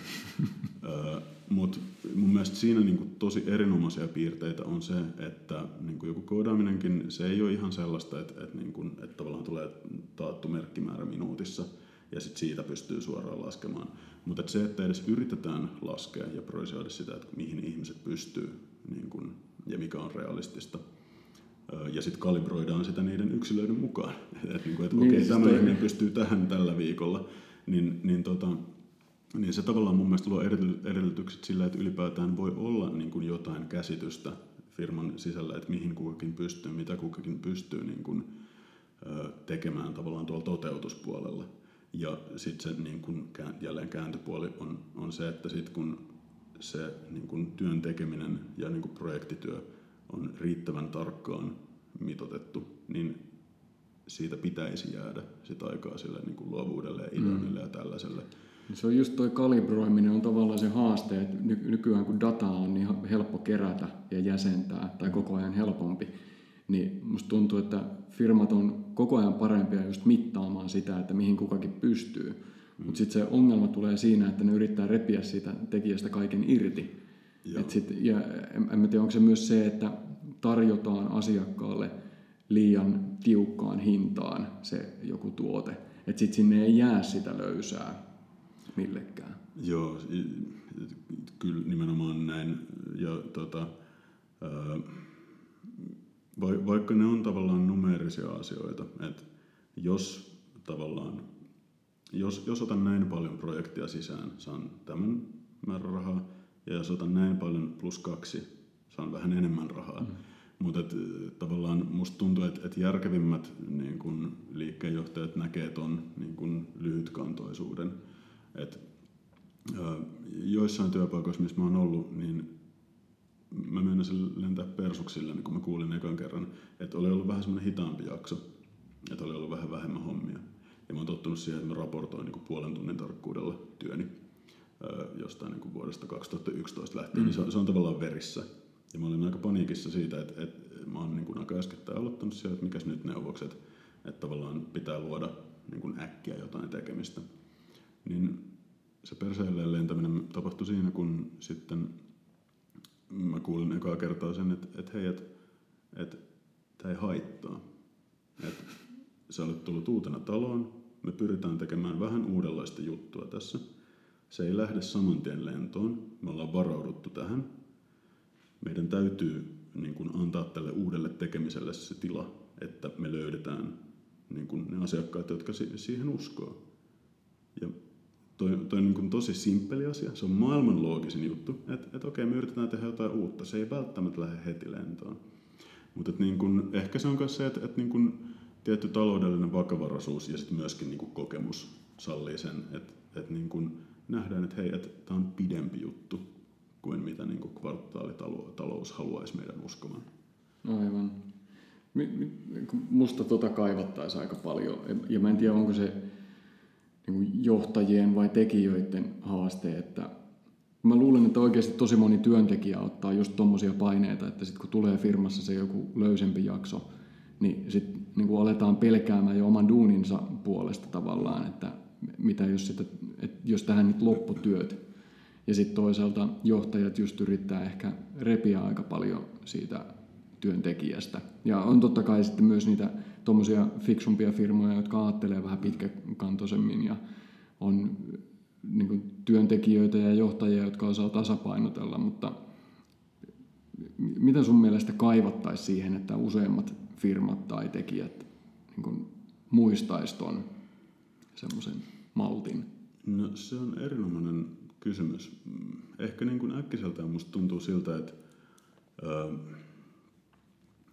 Mutta mun mielestä siinä niin kuin tosi erinomaisia piirteitä on se, että niin kuin joku koodaaminenkin, se ei ole ihan sellaista, että, että, niin kuin, että tavallaan tulee taattu merkkimäärä minuutissa ja sit siitä pystyy suoraan laskemaan. Mutta että se, että edes yritetään laskea ja projisoida sitä, että mihin ihmiset pystyy niin kuin, ja mikä on realistista, ja sitten kalibroidaan sitä niiden yksilöiden mukaan. [laughs] Että niinku, et, niin, okei, okay, tämä ihminen pystyy tähän tällä viikolla, niin, niin, tota, niin se tavallaan mun mielestä luo edellytykset sillä, että ylipäätään voi olla niin kuin jotain käsitystä firman sisällä, että mihin kukakin pystyy, mitä kukakin pystyy niin kuin, tekemään tavallaan tuolla toteutuspuolella. Ja sitten se niin kuin, jälleen kääntöpuoli on, on se, että sitten kun se niin kuin, työn tekeminen ja niin kuin projektityö on riittävän tarkkaan mitotettu, niin siitä pitäisi jäädä sitä aikaa sille niin kuin luovuudelle ja ideoinnille mm. ja tällaiselle. Se on just toi kalibroiminen on tavallaan se haaste, että nykyään kun data on niin helppo kerätä ja jäsentää tai koko ajan helpompi, niin musta tuntuu, että firmat on koko ajan parempia just mittaamaan sitä, että mihin kukakin pystyy. Mm. Mutta sitten se ongelma tulee siinä, että ne yrittää repiä siitä tekijästä kaiken irti. Et sit, ja en, en tiedä, onko se myös se, että tarjotaan asiakkaalle liian tiukkaan hintaan se joku tuote. Että sitten sinne ei jää sitä löysää millekään. Joo, kyllä nimenomaan näin. Ja tota, vaikka ne on tavallaan numeerisia asioita, että jos tavallaan, jos, jos otan näin paljon projektia sisään, saan tämän määrän rahaa, ja jos otan näin paljon plus kaksi, saan vähän enemmän rahaa. Mm. Mutta tavallaan musta tuntuu, että et järkevimmät niin kun liikkeenjohtajat näkee ton niin kun lyhytkantoisuuden. Et, ä, joissain työpaikoissa, missä mä oon ollut, niin mä meinasin lentää persuksille, niin kun mä kuulin ekan kerran, että oli ollut vähän semmoinen hitaampi jakso, että oli ollut vähän vähemmän hommia. Ja mä oon tottunut siihen, että mä raportoin niin puolen tunnin tarkkuudella työni jostain niin kuin vuodesta 2011 lähtien, mm. niin se on, se on tavallaan verissä. Ja mä olin aika paniikissa siitä, että, että mä oon niin kuin aika äskettäin aloittanut siellä, että mikäs nyt neuvokset, että tavallaan pitää luoda niin kuin äkkiä jotain tekemistä. Niin se perseelleen lentäminen tapahtui siinä, kun sitten mä kuulin ekaa kertaa sen, että, että hei, että, että tämä ei haittaa. Että sä olet tullut uutena taloon, me pyritään tekemään vähän uudenlaista juttua tässä – se ei lähde saman tien lentoon. Me ollaan varauduttu tähän. Meidän täytyy niin kuin, antaa tälle uudelle tekemiselle se tila, että me löydetään niin kuin, ne asiakkaat, jotka siihen uskoo. Ja toi, toi niin kuin tosi simppeli asia. Se on maailman loogisin juttu, että et okei, me yritetään tehdä jotain uutta. Se ei välttämättä lähde heti lentoon. Mutta niin ehkä se on myös se, että et niin kuin, tietty taloudellinen vakavaraisuus ja sitten myöskin niin kuin kokemus sallii sen, että et niin kuin, nähdään, että hei, että tämä on pidempi juttu kuin mitä niin kuin kvartaalitalous haluaisi meidän uskomaan. Aivan. Musta tota kaivattaisi aika paljon. Ja mä en tiedä, onko se niin kuin johtajien vai tekijöiden haaste, että mä luulen, että oikeasti tosi moni työntekijä ottaa just tommosia paineita, että sitten kun tulee firmassa se joku löysempi jakso, niin sitten niin aletaan pelkäämään jo oman duuninsa puolesta tavallaan, että mitä jos, sitä, että jos tähän nyt lopputyöt. Ja sitten toisaalta johtajat just yrittää ehkä repiä aika paljon siitä työntekijästä. Ja on totta kai sitten myös niitä tuommoisia fiksumpia firmoja, jotka ajattelee vähän pitkäkantoisemmin ja on niin kuin työntekijöitä ja johtajia, jotka osaa tasapainotella, mutta mitä sun mielestä kaivattaisiin siihen, että useimmat firmat tai tekijät niin kuin muistaisi ton semmoisen maltin? No se on erinomainen kysymys. Ehkä niin kuin äkkiseltään musta tuntuu siltä, että,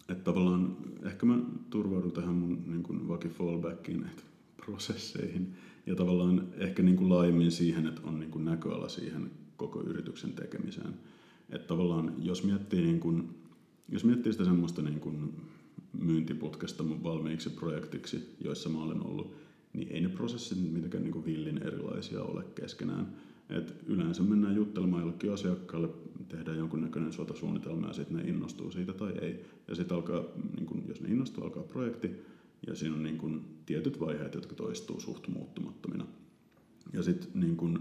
että tavallaan ehkä mä turvaudun tähän mun niin kuin vaki fallbackiin, että prosesseihin ja tavallaan ehkä niin kuin laajemmin siihen, että on niin kuin näköala siihen koko yrityksen tekemiseen. Että tavallaan jos miettii, niin kuin, jos miettii sitä semmoista niin kuin myyntiputkesta valmiiksi projektiksi, joissa mä olen ollut, niin ei ne prosessit mitenkään niin villin erilaisia ole keskenään. Et yleensä mennään juttelemaan jollekin asiakkaalle, tehdään jonkunnäköinen suunnitelma ja sitten ne innostuu siitä tai ei. Ja sitten alkaa, niin kun, jos ne innostuu, alkaa projekti ja siinä on niin kun tietyt vaiheet, jotka toistuu suht muuttumattomina. Ja sitten niin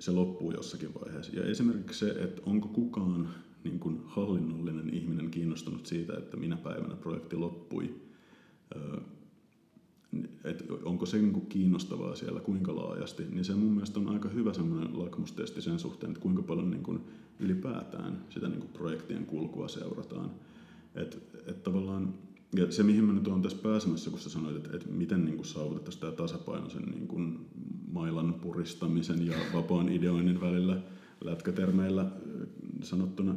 se loppuu jossakin vaiheessa. Ja esimerkiksi se, että onko kukaan niin kun hallinnollinen ihminen kiinnostunut siitä, että minä päivänä projekti loppui, että onko se niin kiinnostavaa siellä, kuinka laajasti, niin se mun mielestä on aika hyvä semmoinen lakmustesti sen suhteen, että kuinka paljon niin kuin ylipäätään sitä niin kuin projektien kulkua seurataan. Et, et tavallaan, ja se mihin mä nyt olen tässä pääsemässä, kun sä sanoit, että, että miten niin kuin saavutettaisiin tämä tasapaino sen niin kuin mailan puristamisen ja vapaan ideoinnin välillä lätkätermeillä sanottuna,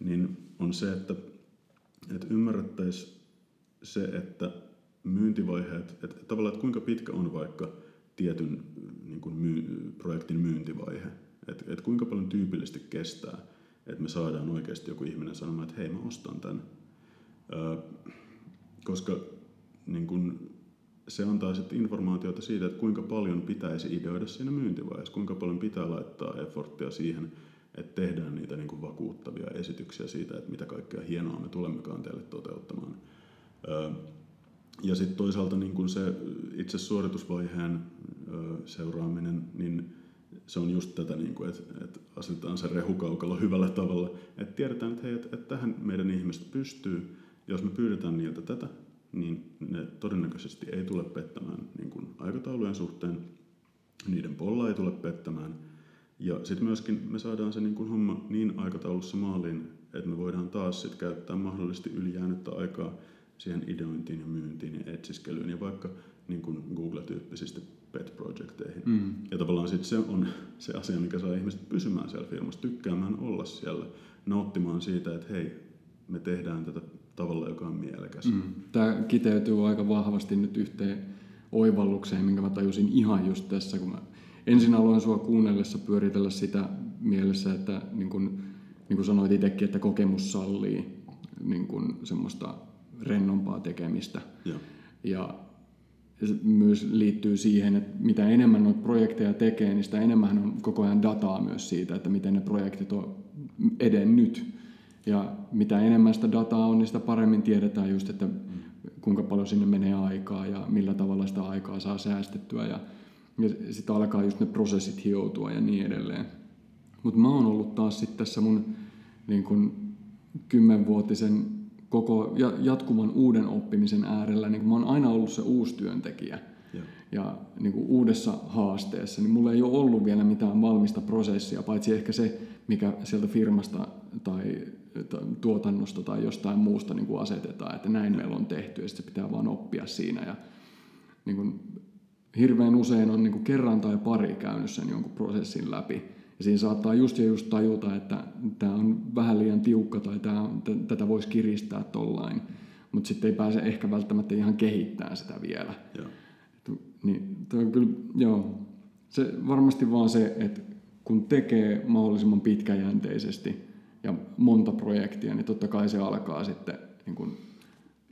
niin on se, että, että ymmärrettäisiin se, että myyntivaiheet, että tavallaan, että kuinka pitkä on vaikka tietyn niin kuin myy, projektin myyntivaihe, että, että kuinka paljon tyypillisesti kestää, että me saadaan oikeasti joku ihminen sanomaan, että hei mä ostan tämän. Öö, koska niin kuin, se antaa sitten informaatiota siitä, että kuinka paljon pitäisi ideoida siinä myyntivaiheessa, kuinka paljon pitää laittaa efforttia siihen, että tehdään niitä niin kuin vakuuttavia esityksiä siitä, että mitä kaikkea hienoa me tulemmekaan teille toteuttamaan. Öö, ja sitten toisaalta niin kun se itse suoritusvaiheen seuraaminen, niin se on just tätä, niin kuin, että, että asetetaan se rehukaukalo hyvällä tavalla. Että tiedetään, että, hei, että tähän meidän ihmiset pystyy. Jos me pyydetään niiltä tätä, niin ne todennäköisesti ei tule pettämään niin kuin aikataulujen suhteen. Niiden polla ei tule pettämään. Ja sitten myöskin me saadaan se niin kuin homma niin aikataulussa maaliin, että me voidaan taas sit käyttää mahdollisesti ylijäänyttä aikaa siihen ideointiin ja myyntiin ja etsiskelyyn ja vaikka niin kuin Google-tyyppisistä pet-projekteihin. Mm. Ja tavallaan sitten se on se asia, mikä saa ihmiset pysymään siellä firmassa, tykkäämään olla siellä, nauttimaan siitä, että hei, me tehdään tätä tavalla, joka on mielekäs. Mm. Tämä kiteytyy aika vahvasti nyt yhteen oivallukseen, minkä mä tajusin ihan just tässä, kun mä ensin aloin sua kuunnellessa pyöritellä sitä mielessä, että niin kuin, niin kuin sanoit itsekin, että kokemus sallii niin kuin semmoista rennompaa tekemistä. Ja. ja se myös liittyy siihen, että mitä enemmän noita projekteja tekee, niin sitä enemmän on koko ajan dataa myös siitä, että miten ne projektit on edennyt. Ja mitä enemmän sitä dataa on, niin sitä paremmin tiedetään just, että kuinka paljon sinne menee aikaa ja millä tavalla sitä aikaa saa säästettyä. Ja, ja sitten alkaa just ne prosessit hioutua ja niin edelleen. Mutta mä oon ollut taas sitten tässä mun niin kun, kymmenvuotisen koko jatkuvan uuden oppimisen äärellä, niin mä oon aina ollut se uusi työntekijä. Ja, ja niin kuin uudessa haasteessa, niin mulla ei ole ollut vielä mitään valmista prosessia, paitsi ehkä se, mikä sieltä firmasta tai tuotannosta tai jostain muusta niin kuin asetetaan, että näin meillä on tehty ja sitten pitää vaan oppia siinä. Ja, niin kuin, hirveän usein on niin kuin kerran tai pari käynyt sen jonkun prosessin läpi ja siinä saattaa just ja just tajuta, että tämä on vähän liian tiukka tai tämä, t- tätä voisi kiristää tollain. Mutta sitten ei pääse ehkä välttämättä ihan kehittämään sitä vielä. Joo. Et, niin, on kyllä, joo. Se, varmasti vaan se, että kun tekee mahdollisimman pitkäjänteisesti ja monta projektia, niin totta kai se alkaa sitten niin kun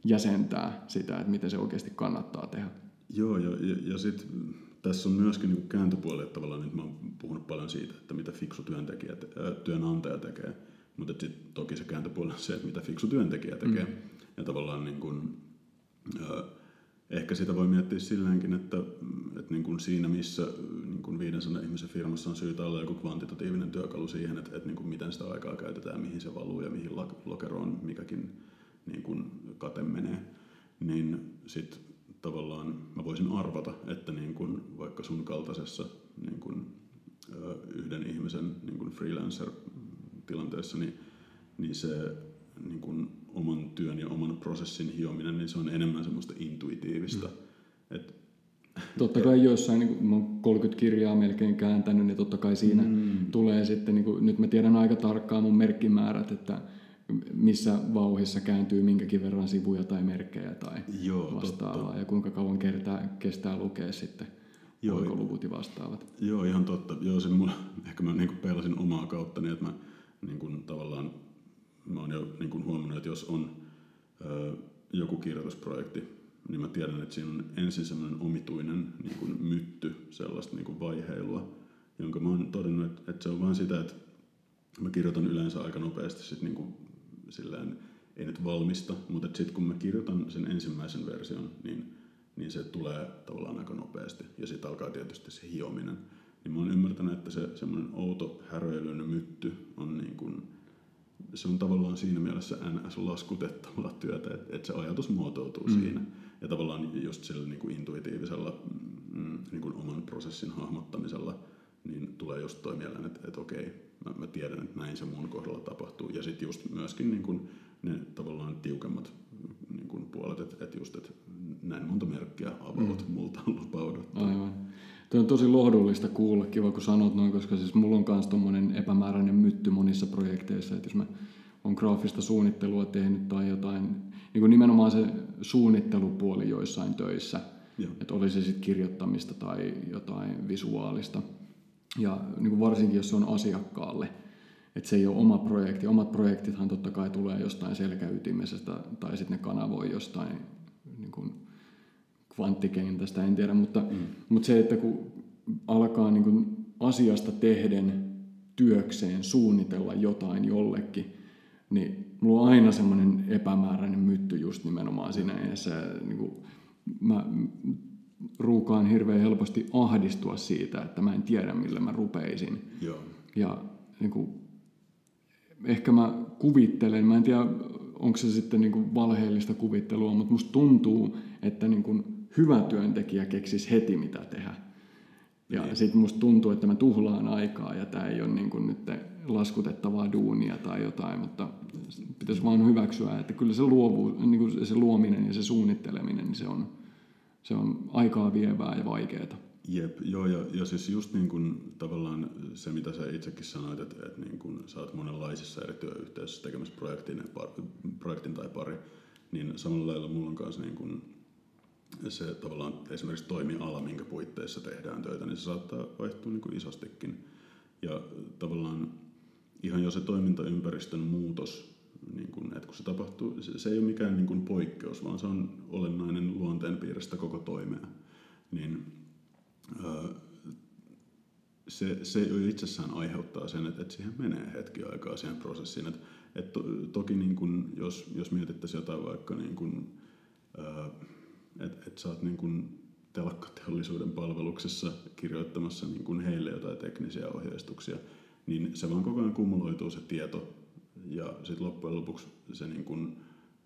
jäsentää sitä, että miten se oikeasti kannattaa tehdä. Joo, ja, ja, ja sitten tässä on myöskin niin kääntöpuoli, että tavallaan nyt mä oon puhunut paljon siitä, että mitä fiksu työntekijä, ää, työnantaja tekee, mutta sitten toki se kääntöpuoli on se, että mitä fiksu työntekijä tekee. Mm. Ja tavallaan niin kuin, ehkä sitä voi miettiä silleenkin, että, että niin kuin siinä missä niin kuin 500 ihmisen firmassa on syytä olla joku kvantitatiivinen työkalu siihen, että, että niin kuin miten sitä aikaa käytetään, mihin se valuu ja mihin lokeroon mikäkin niin kuin kate menee, niin sitten tavallaan mä voisin arvata, että niin kuin vaikka sun kaltaisessa niin kuin, yhden ihmisen niin kuin freelancer-tilanteessa, niin, niin se niin kuin oman työn ja oman prosessin hiominen, niin se on enemmän semmoista intuitiivista. Mm. Et, Totta kai jossain, niin kun mä oon 30 kirjaa melkein kääntänyt, niin totta kai siinä mm. tulee sitten, niin kuin, nyt mä tiedän aika tarkkaan mun merkkimäärät, että missä vauhissa kääntyy minkäkin verran sivuja tai merkkejä tai Joo, vastaavaa totta. ja kuinka kauan kertaa, kestää lukea sitten Joo, luvut ja vastaavat. Joo, ihan totta. Joo, se mulla, ehkä mä niin peilasin omaa kauttani, että mä niin kuin, tavallaan mä oon jo niin kuin huomannut, että jos on ö, joku kirjoitusprojekti, niin mä tiedän, että siinä on ensin semmoinen omituinen niin kuin mytty, sellaista niin kuin vaiheilua, jonka mä oon todennut, että, että se on vain sitä, että mä kirjoitan yleensä aika nopeasti sit niin kuin silleen, ei nyt valmista, mutta sitten kun mä kirjoitan sen ensimmäisen version, niin, niin se tulee tavallaan aika nopeasti. Ja sitten alkaa tietysti se hiominen. Niin mä oon ymmärtänyt, että se semmoinen outo häröilyn mytty on niin kuin, se on tavallaan siinä mielessä NS-laskutettavaa työtä, että, että se ajatus muotoutuu mm. siinä. Ja tavallaan just sillä niin kuin intuitiivisella mm, niin kuin oman prosessin hahmottamisella niin tulee just toi mieleen, että, että okei, mä, mä tiedän, että näin se mun kohdalla tapahtuu. Ja sitten just myöskin niin kuin ne tavallaan tiukemmat niin kuin puolet, että, että just, että näin monta merkkiä avaut mm. multa [laughs] lupaudut. Aivan. Tuo on tosi lohdullista kuulla, kiva kun sanot noin, koska siis mulla on myös tommonen epämääräinen mytty monissa projekteissa, että jos mä on graafista suunnittelua tehnyt tai jotain, niin kuin nimenomaan se suunnittelupuoli joissain töissä, Joo. että oli se sitten kirjoittamista tai jotain visuaalista, ja niin kuin varsinkin, jos se on asiakkaalle, että se ei ole oma projekti. Omat projektithan totta kai tulee jostain selkäytimesestä tai sitten ne kanavoi jostain niin kuin kvanttikentästä, en tiedä. Mutta, mm. mutta se, että kun alkaa niin kuin asiasta tehden työkseen suunnitella jotain jollekin, niin mulla on aina semmoinen epämääräinen mytty just nimenomaan siinä edessä. Niin kuin mä ruukaan hirveän helposti ahdistua siitä, että mä en tiedä, millä mä rupeisin. Joo. Ja niin kuin, ehkä mä kuvittelen, mä en tiedä, onko se sitten niin kuin valheellista kuvittelua, mutta musta tuntuu, että niin kuin hyvä työntekijä keksisi heti, mitä tehdä. Ja niin. sitten musta tuntuu, että mä tuhlaan aikaa ja tämä ei ole niin kuin nyt laskutettavaa duunia tai jotain, mutta pitäisi vaan hyväksyä, että kyllä se, luovu, niin kuin se luominen ja se suunnitteleminen, niin se on, se on aikaa vievää ja vaikeaa. Jep, joo, ja, ja siis just niin kuin tavallaan se, mitä sä itsekin sanoit, että, että niin kuin sä oot monenlaisissa eri työyhteisöissä tekemässä projektin, projektin tai pari, niin samalla lailla mulla on kanssa niin kuin se tavallaan esimerkiksi toimiala, minkä puitteissa tehdään töitä, niin se saattaa vaihtua niin kuin isostikin. Ja tavallaan ihan jo se toimintaympäristön muutos niin kuin, että kun se tapahtuu, se, se ei ole mikään niin kuin poikkeus, vaan se on olennainen luonteenpiirrestä koko toimea. Niin, ää, se, se jo itsessään aiheuttaa sen, että, että siihen menee hetki aikaa siihen prosessiin. Että, että to, toki niin kuin, jos, jos mietittäisiin jotain vaikka, niin kuin, että, että sä oot niin kuin telakkateollisuuden palveluksessa kirjoittamassa niin kuin heille jotain teknisiä ohjeistuksia, niin se vaan koko ajan kumuloituu se tieto ja sitten loppujen lopuksi se niin kun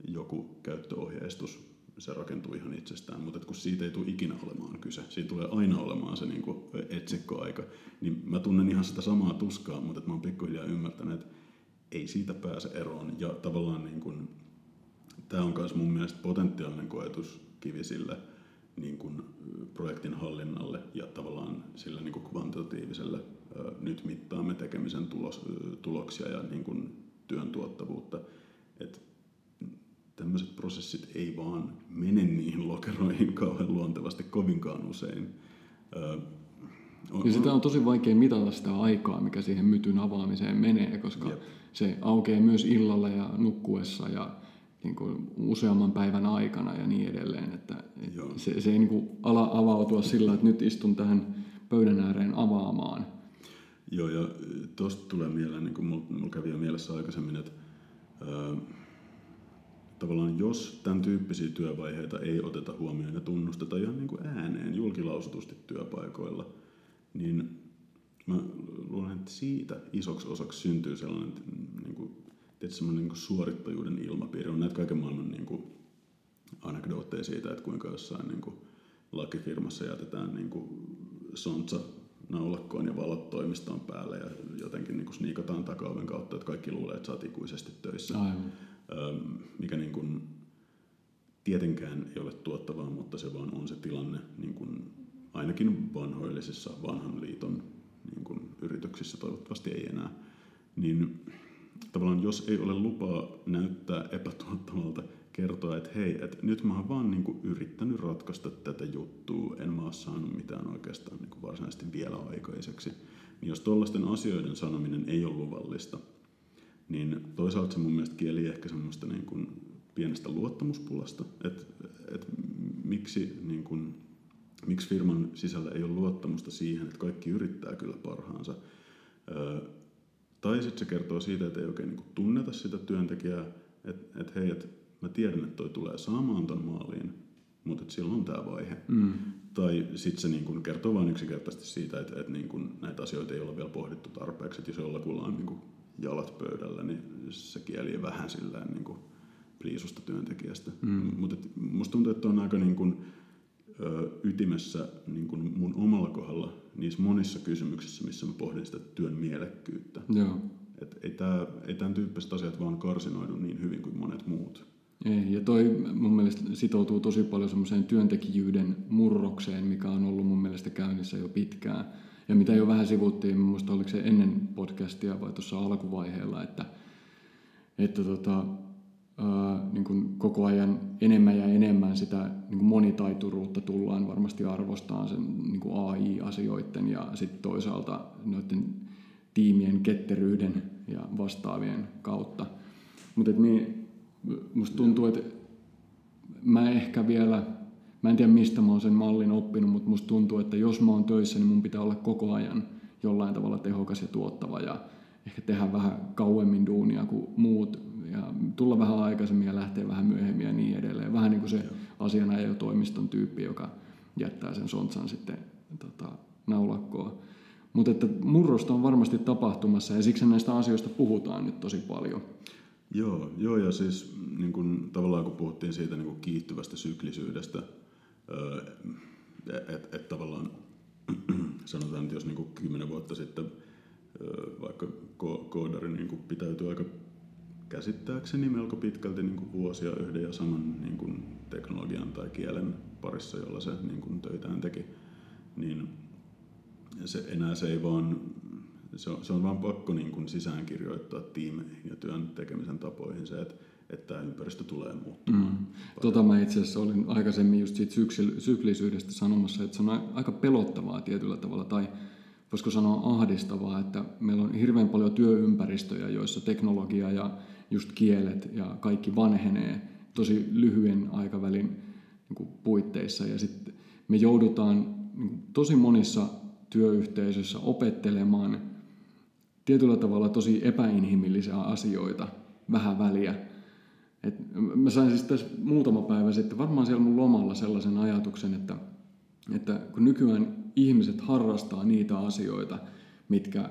joku käyttöohjeistus, se rakentuu ihan itsestään, mutta kun siitä ei tule ikinä olemaan kyse, siitä tulee aina olemaan se niin etsikkoaika, niin mä tunnen ihan sitä samaa tuskaa, mutta mä oon pikkuhiljaa ymmärtänyt, että ei siitä pääse eroon. Ja tavallaan niin kun, tämä on myös mun mielestä potentiaalinen koetuskivi sille niin kun projektin hallinnalle ja tavallaan sillä niin kvantitatiiviselle nyt mittaamme tekemisen tulos, tuloksia ja niin kun työn tuottavuutta. Että tämmöiset prosessit ei vaan mene niihin lokeroihin kauhean luontevasti kovinkaan usein. on, ja sitä on tosi vaikea mitata sitä aikaa, mikä siihen mytyn avaamiseen menee, koska Jep. se aukeaa myös illalla ja nukkuessa ja niin kuin useamman päivän aikana ja niin edelleen. Että Joo. se, se ei niin kuin ala avautua sillä, että nyt istun tähän pöydän ääreen avaamaan. Joo, ja tuosta tulee mieleen, niin kuin mulla, mulla kävi jo mielessä aikaisemmin, että ää, tavallaan jos tämän tyyppisiä työvaiheita ei oteta huomioon ja tunnusteta ihan niin kuin ääneen, julkilausutusti työpaikoilla, niin mä luulen, että siitä isoksi osaksi syntyy sellainen niin kuin, tietysti sellainen niin kuin suorittajuuden ilmapiiri. On näitä kaiken maailman niin kuin, anekdootteja siitä, että kuinka jossain niin kuin, lakifirmassa jätetään niin kuin, sontsa naulakkoon ja valot toimistoon päälle ja jotenkin niin sniikataan takaoven kautta, että kaikki luulee, että sä oot ikuisesti töissä. Aivan. Mikä niin kuin, tietenkään ei ole tuottavaa, mutta se vaan on se tilanne niin kuin, ainakin vanhoillisissa vanhan liiton niin kuin, yrityksissä, toivottavasti ei enää. Niin tavallaan jos ei ole lupaa näyttää epätuottavalta, kertoa, että hei, että nyt mä oon vaan niin kuin, yrittänyt ratkaista tätä juttua, en mä oo saanut mitään oikeastaan niin kuin, varsinaisesti vielä aikaiseksi. Niin jos tuollaisten asioiden sanominen ei ole luvallista, niin toisaalta se mun mielestä kieli ehkä semmoista niin kuin pienestä luottamuspulasta, että et miksi, niin kuin, miksi firman sisällä ei ole luottamusta siihen, että kaikki yrittää kyllä parhaansa. Öö, tai sitten se kertoo siitä, että ei oikein niin kuin tunneta sitä työntekijää, että et hei, että mä tiedän, että toi tulee saamaan ton maaliin, mutta että silloin on tämä vaihe. Mm. Tai sitten se niin kun kertoo vain yksinkertaisesti siitä, että, että niin kun näitä asioita ei ole vielä pohdittu tarpeeksi. Että jos jollakulla on niin kun jalat pöydällä, niin se kieli vähän sillä niin kuin pliisusta työntekijästä. Mm. Mutta musta tuntuu, että on aika niin kun, ö, ytimessä niin kun mun omalla kohdalla niissä monissa kysymyksissä, missä mä pohdin sitä työn mielekkyyttä. Joo. Et ei, tää, ei tämän tyyppiset asiat vaan karsinoidu niin hyvin kuin monet muut. Ei, ja toi mun mielestä sitoutuu tosi paljon semmoiseen työntekijyyden murrokseen, mikä on ollut mun mielestä käynnissä jo pitkään. Ja mitä jo vähän sivuttiin, muista oliko se ennen podcastia vai tuossa alkuvaiheella, että, että tota, ää, niin kuin koko ajan enemmän ja enemmän sitä niin kuin monitaituruutta tullaan varmasti arvostaan sen niin kuin AI-asioiden ja sitten toisaalta noiden tiimien ketteryyden ja vastaavien kautta. Mutta niin, musta tuntuu, että mä ehkä vielä, mä en tiedä mistä mä oon sen mallin oppinut, mutta musta tuntuu, että jos mä oon töissä, niin mun pitää olla koko ajan jollain tavalla tehokas ja tuottava ja ehkä tehdä vähän kauemmin duunia kuin muut ja tulla vähän aikaisemmin ja lähteä vähän myöhemmin ja niin edelleen. Vähän niin kuin se asianajo toimiston tyyppi, joka jättää sen sontsan sitten tota, naulakkoon. Mutta että murrosta on varmasti tapahtumassa ja siksi näistä asioista puhutaan nyt tosi paljon. Joo, joo ja siis niin kun, tavallaan kun puhuttiin siitä niin kun kiihtyvästä syklisyydestä, että et tavallaan [clears throat] sanotaan, että jos niin kymmenen vuotta sitten vaikka ko- koodari niin pitäytyy aika käsittääkseni melko pitkälti niin kuin vuosia yhden ja saman niin kuin teknologian tai kielen parissa, jolla se niin kuin töitään teki, niin se, enää se ei vaan, se on, se on vaan pakko niin kuin sisäänkirjoittaa tiimeihin ja työn tekemisen tapoihin se, että, että tämä ympäristö tulee muuttumaan. Mm. Tota mä itse asiassa olin aikaisemmin just siitä syklisyydestä sanomassa, että se on aika pelottavaa tietyllä tavalla, tai voisiko sanoa ahdistavaa, että meillä on hirveän paljon työympäristöjä, joissa teknologia ja just kielet ja kaikki vanhenee tosi lyhyen aikavälin niin kuin puitteissa. Ja sitten me joudutaan niin kuin tosi monissa työyhteisöissä opettelemaan tietyllä tavalla tosi epäinhimillisiä asioita vähän väliä. Et mä sain siis tässä muutama päivä sitten varmaan siellä mun lomalla sellaisen ajatuksen, että, että kun nykyään ihmiset harrastaa niitä asioita, mitkä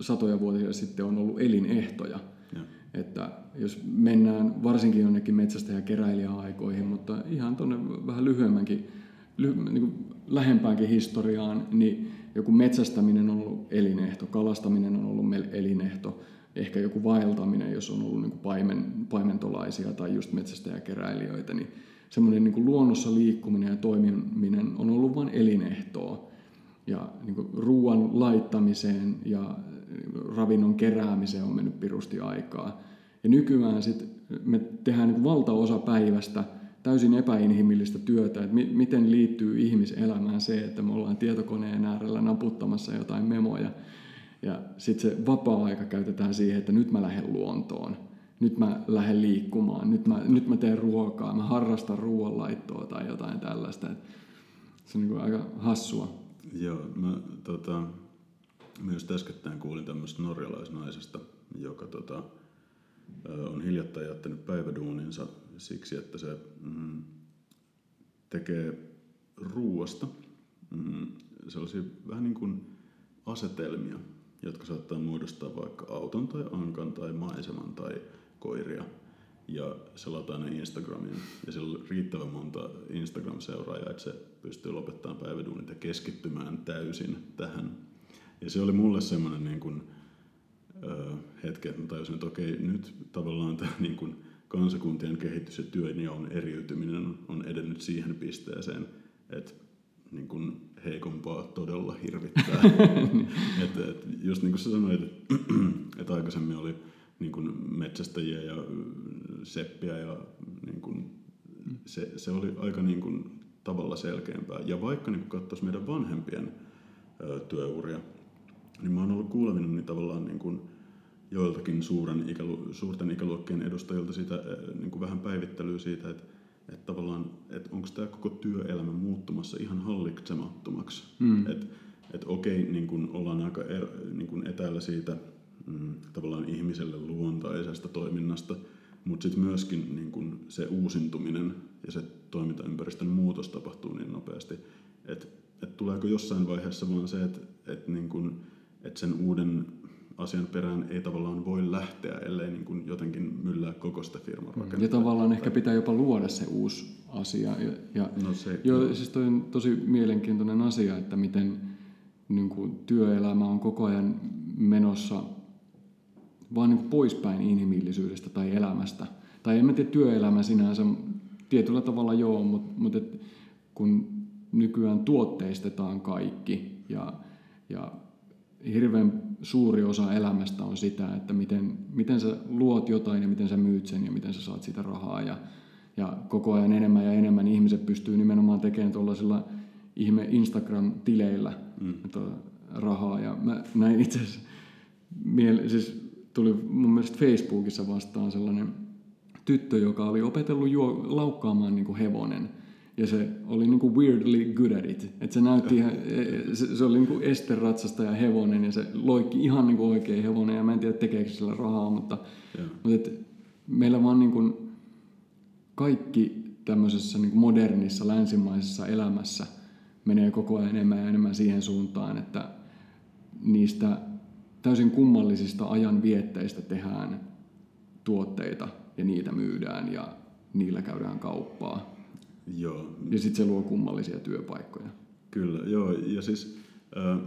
satoja vuosia sitten on ollut elinehtoja. Ja. Että jos mennään varsinkin jonnekin metsästä- ja keräilijäaikoihin, mutta ihan tuonne vähän lyhyemmänkin, ly, niin lähempäänkin historiaan, niin joku metsästäminen on ollut elinehto, kalastaminen on ollut elinehto, ehkä joku vaeltaminen, jos on ollut niin paimen, paimentolaisia tai just metsästäjäkeräilijöitä, niin semmoinen niin luonnossa liikkuminen ja toimiminen on ollut vain elinehtoa. Ja niin ruoan laittamiseen ja ravinnon keräämiseen on mennyt pirusti aikaa. Ja nykyään sit me tehdään niin valtaosa päivästä täysin epäinhimillistä työtä, että mi- miten liittyy ihmiselämään se, että me ollaan tietokoneen äärellä naputtamassa jotain memoja. Ja sitten se vapaa-aika käytetään siihen, että nyt mä lähden luontoon. nyt mä lähden liikkumaan, nyt mä, nyt mä teen ruokaa, mä harrastan ruoanlaittoa tai jotain tällaista. Et se on niin aika hassua. Joo, mä, tota, just äskettäin kuulin tämmöistä norjalaisnaisesta, joka tota, on hiljattain jättänyt päiväduuninsa siksi, että se mm, tekee ruuasta mm, sellaisia vähän niin kuin asetelmia, jotka saattaa muodostaa vaikka auton tai ankan tai maiseman tai koiria. Ja se lataa ne Instagramiin. Ja sillä on riittävän monta Instagram-seuraajaa, että se pystyy lopettamaan päiväduunit ja keskittymään täysin tähän. Ja se oli mulle semmoinen niin kuin, ö, hetki, että mä tajusin, että okei, nyt tavallaan tämä [laughs] niin kuin kansakuntien kehitys ja työn ja on eriytyminen on edennyt siihen pisteeseen, että niin kuin heikompaa todella hirvittää. [laughs] et, et, just niin kuin sä sanoit, että [clears throat] et aikaisemmin oli niin kuin metsästäjiä ja seppiä ja niin kuin, se, se oli aika niin kuin tavalla selkeämpää. Ja vaikka niin katsoisi meidän vanhempien ö, työuria, niin mä oon ollut kuulevina niin tavallaan niin kuin joiltakin suuren ikälu, suurten ikäluokkien edustajilta sitä, niin kuin vähän päivittelyä siitä, että että tavallaan, että onko tämä koko työelämä muuttumassa ihan hallitsemattomaksi. Mm. Että et okei, niin kun ollaan aika er, niin kun etäällä siitä mm, tavallaan ihmiselle luontaisesta toiminnasta, mutta sitten myöskin niin kun se uusintuminen ja se toimintaympäristön muutos tapahtuu niin nopeasti, että et tuleeko jossain vaiheessa vaan se, että et niin kun, et sen uuden asian perään ei tavallaan voi lähteä, ellei niin kuin jotenkin myllää koko sitä firman mm. rakennetta. Ja tavallaan ehkä pitää jopa luoda se uusi asia. Ja, ja no se, jo, no. siis toi on tosi mielenkiintoinen asia, että miten niin kuin työelämä on koko ajan menossa vaan niin kuin poispäin inhimillisyydestä tai elämästä. Tai en mä tiedä, työelämä sinänsä tietyllä tavalla joo, mutta, mutta et kun nykyään tuotteistetaan kaikki ja, ja hirveän suuri osa elämästä on sitä, että miten, miten sä luot jotain ja miten sä myyt sen ja miten sä saat sitä rahaa. Ja, ja koko ajan enemmän ja enemmän ihmiset pystyy nimenomaan tekemään tuollaisilla ihme Instagram-tileillä mm. rahaa. Ja mä näin itse asiassa, siis tuli mun mielestä Facebookissa vastaan sellainen tyttö, joka oli opetellut juo, laukkaamaan niin kuin hevonen – ja se oli niinku weirdly good at it. Et se näytti ihan, se, se oli niinku esteratsasta ja hevonen ja se loikki ihan niinku oikein hevonen ja mä en tiedä tekeekö sillä rahaa, mutta, mutta et meillä vaan niinku kaikki tämmöisessä niinku modernissa länsimaisessa elämässä menee koko ajan enemmän ja enemmän siihen suuntaan, että niistä täysin kummallisista ajan vietteistä tehdään tuotteita ja niitä myydään ja niillä käydään kauppaa. Joo. Ja sitten se luo kummallisia työpaikkoja. Kyllä, joo. Ja siis äh,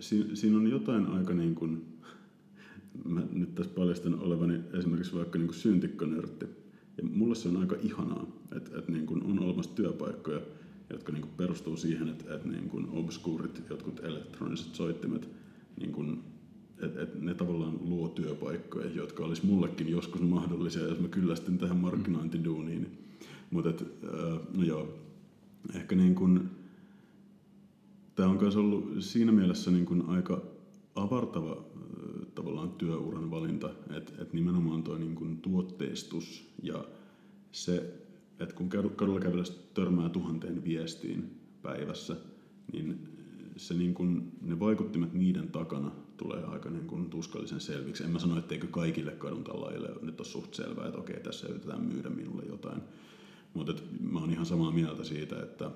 si, siinä on jotain aika niin kuin, mä nyt tässä paljastan olevani esimerkiksi vaikka niin kuin syntikkonörtti. Ja mulle se on aika ihanaa, että, että niin kuin on olemassa työpaikkoja, jotka niin kuin perustuu siihen, että, että niin kuin obskuurit, jotkut elektroniset soittimet, niin kuin, että, että ne tavallaan luo työpaikkoja, jotka olisi mullekin joskus mahdollisia, jos mä kyllästyn tähän markkinointiduuniin. Mm mutta no joo, ehkä niin kuin, tämä on myös ollut siinä mielessä niin kuin aika avartava tavallaan työuran valinta, että et nimenomaan tuo niin tuotteistus ja se, että kun kadulla kävellessä törmää tuhanteen viestiin päivässä, niin se niin kuin, ne vaikuttimet niiden takana tulee aika niin kuin tuskallisen selviksi. En mä sano, etteikö kaikille kadun nyt ole suht selvää, että okei, tässä yritetään myydä minulle jotain. Mutta mä oon ihan samaa mieltä siitä, että,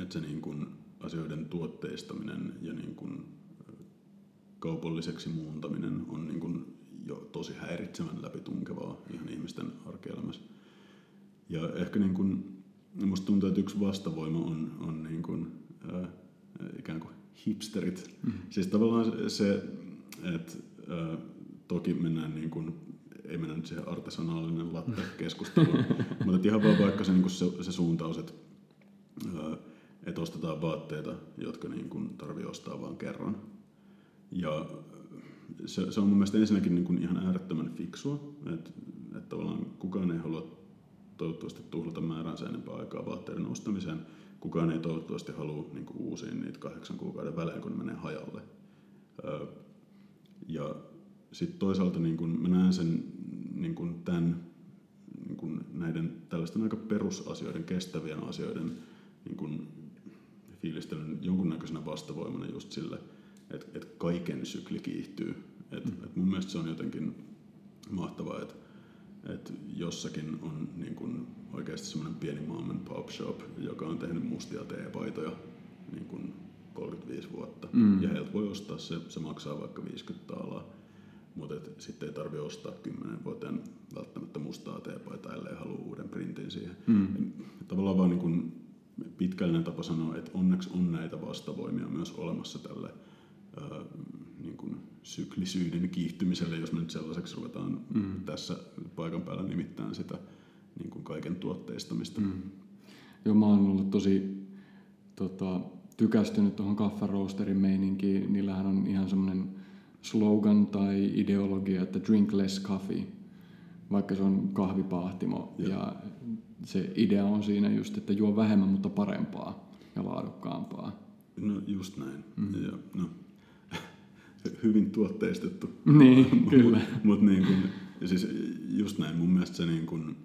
että se niin kun asioiden tuotteistaminen ja niin kun kaupalliseksi muuntaminen on niin kun jo tosi häiritsevän läpitunkevaa ihan ihmisten arkielämässä. Ja ehkä niin kun, musta tuntuu, että yksi vastavoima on, on niin kun, ää, ikään kuin hipsterit. Mm. Siis tavallaan se, että ää, toki mennään niin kun ei mennä nyt siihen artesanaalinen latte-keskusteluun, [laughs] mutta ihan vaan vaikka se, niin se, se suuntaus, että, että ostetaan vaatteita, jotka niin kuin tarvii ostaa vain kerran. Ja se, se on mun mielestä ensinnäkin niin kuin ihan äärettömän fiksua, että, että tavallaan kukaan ei halua toivottavasti tuhlata määräänsä enempää aikaa vaatteiden ostamiseen. Kukaan ei toivottavasti halua niin kuin uusia niitä kahdeksan kuukauden välein, kun ne menee hajalle. Ja sitten toisaalta niin kun mä näen sen niin kuin tämän, niin kuin näiden tällaisten aika perusasioiden, kestävien asioiden niin kuin fiilistelyn jonkunnäköisenä vastavoimana just sille, että, että kaiken sykli kiihtyy. Et, mm. et mun mielestä se on jotenkin mahtavaa, että, että jossakin on niin kuin oikeasti semmoinen pieni mom and pop shop, joka on tehnyt mustia teepaitoja niin kuin 35 vuotta. Mm. Ja heiltä voi ostaa se, se maksaa vaikka 50 taalaa. Mutta sitten ei tarvitse ostaa 10 vuoteen välttämättä mustaa teepaitaa, ellei halua uuden printin siihen. Mm. Tavallaan vaan niin kuin pitkällinen tapa sanoa, että onneksi on näitä vastavoimia myös olemassa tälle ää, niin kuin syklisyyden kiihtymiselle, jos me nyt sellaiseksi ruvetaan mm. tässä paikan päällä nimittäin sitä niin kuin kaiken tuotteistamista. Mm. Joo, mä oon ollut tosi tota, tykästynyt tuohon kaffaroosterin meininkiin. Niillähän on ihan semmoinen slogan tai ideologia, että drink less coffee, vaikka se on kahvipaahtimo. Ja, ja se idea on siinä just, että juo vähemmän, mutta parempaa ja laadukkaampaa. No just näin. Mm. Ja, no, [laughs] hyvin tuotteistettu. Niin, [laughs] kyllä. Mutta niin kun, siis just näin, mun mielestä se niin kun,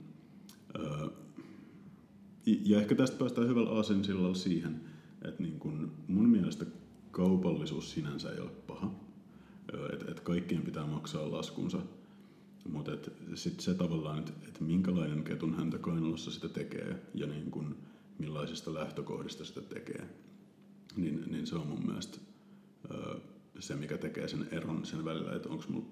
ja ehkä tästä päästään hyvällä aasensillalla siihen, että niin kun mun mielestä kaupallisuus sinänsä ei ole paha. Että et kaikkien pitää maksaa laskunsa. Mutta sitten se tavallaan, että et minkälainen ketun häntä kainalossa sitä tekee ja niin kun, millaisista lähtökohdista sitä tekee, niin, niin se on mun mielestä se, mikä tekee sen eron sen välillä, että onko mulla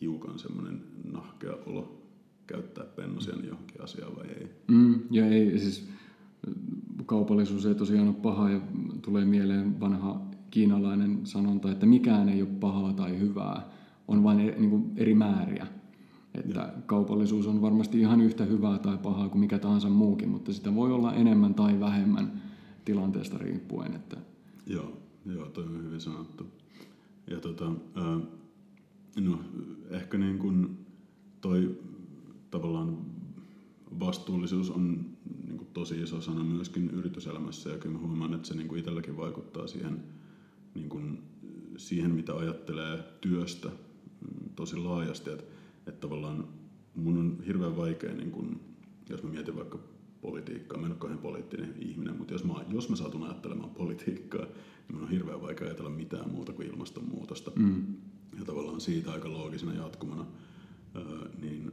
hiukan semmoinen nahkea olo käyttää pennosia johonkin asiaan vai ei. Mm, ja ei, siis kaupallisuus ei tosiaan ole paha ja tulee mieleen vanha kiinalainen sanonta, että mikään ei ole pahaa tai hyvää, on vain eri, niin kuin eri määriä. Että ja. kaupallisuus on varmasti ihan yhtä hyvää tai pahaa kuin mikä tahansa muukin, mutta sitä voi olla enemmän tai vähemmän tilanteesta riippuen. Että... Joo, joo, toi on hyvin sanottu. Ja tota, no, ehkä niin kuin toi tavallaan vastuullisuus on niin kuin tosi iso sana myöskin yrityselämässä ja kyllä mä huomaan, että se niin kuin itselläkin vaikuttaa siihen, niin kuin, siihen, mitä ajattelee työstä mm, tosi laajasti. Että, että tavallaan mun on hirveän vaikea, niin kuin, jos mä mietin vaikka politiikkaa, mä en ole kauhean poliittinen ihminen, mutta jos mä, jos mä saatun ajattelemaan politiikkaa, niin mun on hirveän vaikea ajatella mitään muuta kuin ilmastonmuutosta. Mm. Ja tavallaan siitä aika loogisena jatkumana, niin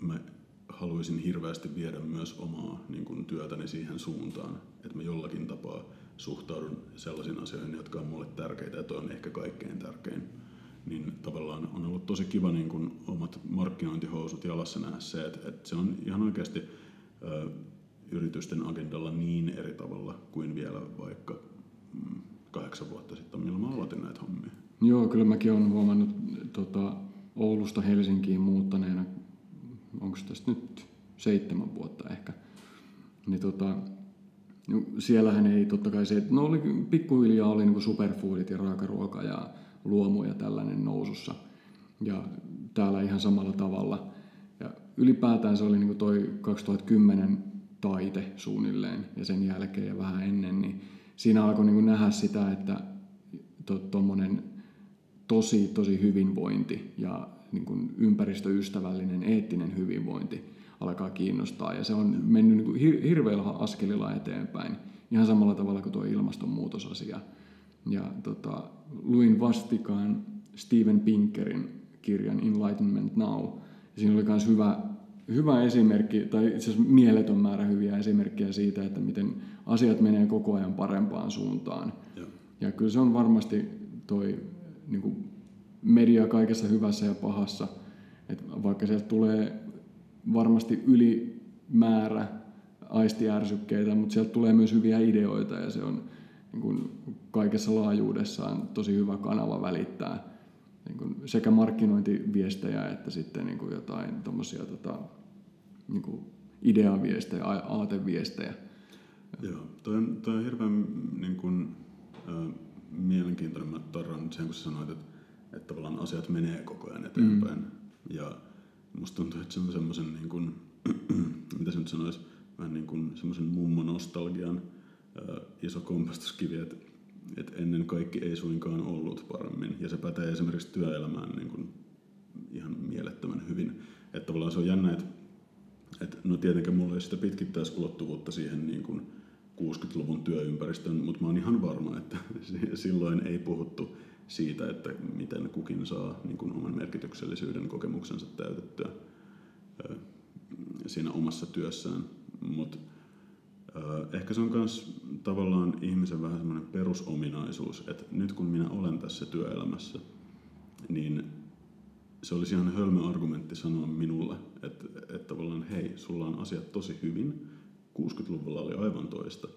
mä haluaisin hirveästi viedä myös omaa niin kuin, työtäni siihen suuntaan, että mä jollakin tapaa suhtaudun sellaisiin asioihin, jotka on mulle tärkeitä ja toi on ehkä kaikkein tärkein. Niin tavallaan on ollut tosi kiva niin kuin omat markkinointihousut jalassa nähdä se, että, että se on ihan oikeasti ö, yritysten agendalla niin eri tavalla kuin vielä vaikka mm, kahdeksan vuotta sitten, milloin mä aloitin näitä hommia. Joo, kyllä mäkin olen huomannut tota, Oulusta Helsinkiin muuttaneena onko tästä nyt seitsemän vuotta ehkä, niin tota, no siellähän ei totta kai se, no oli, pikkuhiljaa oli niin superfoodit ja raakaruoka ja luomu ja tällainen nousussa. Ja täällä ihan samalla tavalla. Ja ylipäätään se oli niin toi 2010 taite suunnilleen ja sen jälkeen ja vähän ennen, niin siinä alkoi niin nähdä sitä, että tuommoinen to, tosi, tosi hyvinvointi ja niin ympäristöystävällinen, eettinen hyvinvointi alkaa kiinnostaa. Ja se on mennyt niin kuin hirveällä askelilla eteenpäin, ihan samalla tavalla kuin tuo ilmastonmuutosasia. Ja tota, luin vastikaan Steven Pinkerin kirjan Enlightenment Now. Ja siinä oli myös hyvä, hyvä esimerkki, tai itse asiassa mieletön määrä hyviä esimerkkejä siitä, että miten asiat menee koko ajan parempaan suuntaan. Ja, ja kyllä se on varmasti toi niin kuin media kaikessa hyvässä ja pahassa. Et vaikka sieltä tulee varmasti ylimäärä aistiärsykkeitä, mutta sieltä tulee myös hyviä ideoita ja se on niin kuin kaikessa laajuudessaan tosi hyvä kanava välittää niin kuin sekä markkinointiviestejä että sitten niin kuin jotain tuommoisia tota, niin kuin ideaviestejä, aateviestejä. Joo, toi on, toi on hirveän niin kuin, äh, mielenkiintoinen. Mä tarran sen, kun sä sanoit, että että tavallaan asiat menee koko ajan eteenpäin. Mm. Ja musta tuntuu, että se on semmoisen, niin kuin, [clears throat] mitä se nyt sanoisi, vähän niin kuin semmoisen mummonostalgian äh, iso kompastuskivi, että, että ennen kaikki ei suinkaan ollut paremmin. Ja se pätee esimerkiksi työelämään niin kuin ihan mielettömän hyvin. Että tavallaan se on jännä, että, että no tietenkään mulla ei sitä pitkittäisulottuvuutta siihen niin kuin 60-luvun työympäristöön, mutta mä oon ihan varma, että [laughs] silloin ei puhuttu siitä, että miten kukin saa niin kuin oman merkityksellisyyden kokemuksensa täytettyä siinä omassa työssään. Mutta ehkä se on myös tavallaan ihmisen vähän semmoinen perusominaisuus, että nyt kun minä olen tässä työelämässä, niin se olisi ihan hölmö argumentti sanoa minulle, että, että tavallaan hei, sulla on asiat tosi hyvin, 60-luvulla oli aivan toista.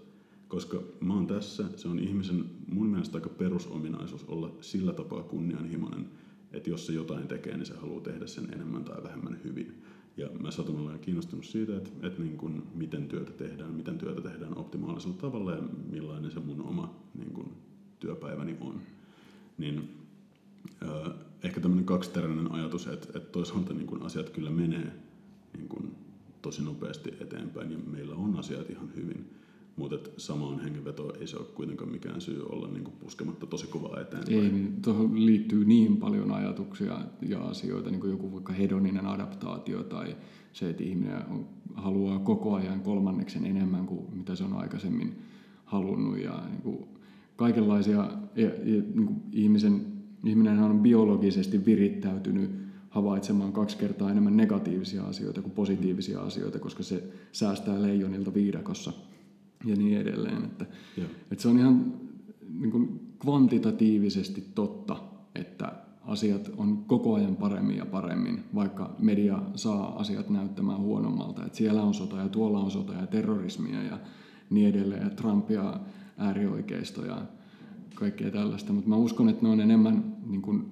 Koska mä oon tässä, se on ihmisen mun mielestä aika perusominaisuus olla sillä tapaa kunnianhimoinen, että jos se jotain tekee, niin se haluaa tehdä sen enemmän tai vähemmän hyvin. Ja mä satun olemaan kiinnostunut siitä, että, että niin kuin, miten työtä tehdään, miten työtä tehdään optimaalisella tavalla ja millainen se mun oma niin kuin, työpäiväni on. Niin, äh, ehkä tämmöinen kaksiteräinen ajatus, että, että toisaalta niin kuin asiat kyllä menee niin kuin, tosi nopeasti eteenpäin ja meillä on asiat ihan hyvin. Mutta samaan hengenvetoon ei se ole kuitenkaan mikään syy olla niin puskematta tosi kovaa eteenpäin. Ei, niin tuohon liittyy niin paljon ajatuksia ja asioita, niin kuin joku vaikka hedoninen adaptaatio tai se, että ihminen haluaa koko ajan kolmanneksen enemmän kuin mitä se on aikaisemmin halunnut. Ja niin kuin kaikenlaisia, ja, ja, niin kuin ihmisen, ihminen on biologisesti virittäytynyt havaitsemaan kaksi kertaa enemmän negatiivisia asioita kuin positiivisia asioita, koska se säästää leijonilta viidakossa ja niin edelleen. Että, että se on ihan niin kuin kvantitatiivisesti totta, että asiat on koko ajan paremmin ja paremmin, vaikka media saa asiat näyttämään huonommalta. Että siellä on sota ja tuolla on sota ja terrorismia ja niin edelleen, ja Trump ja äärioikeisto ja kaikkea tällaista. Mutta mä uskon, että ne on enemmän niin kuin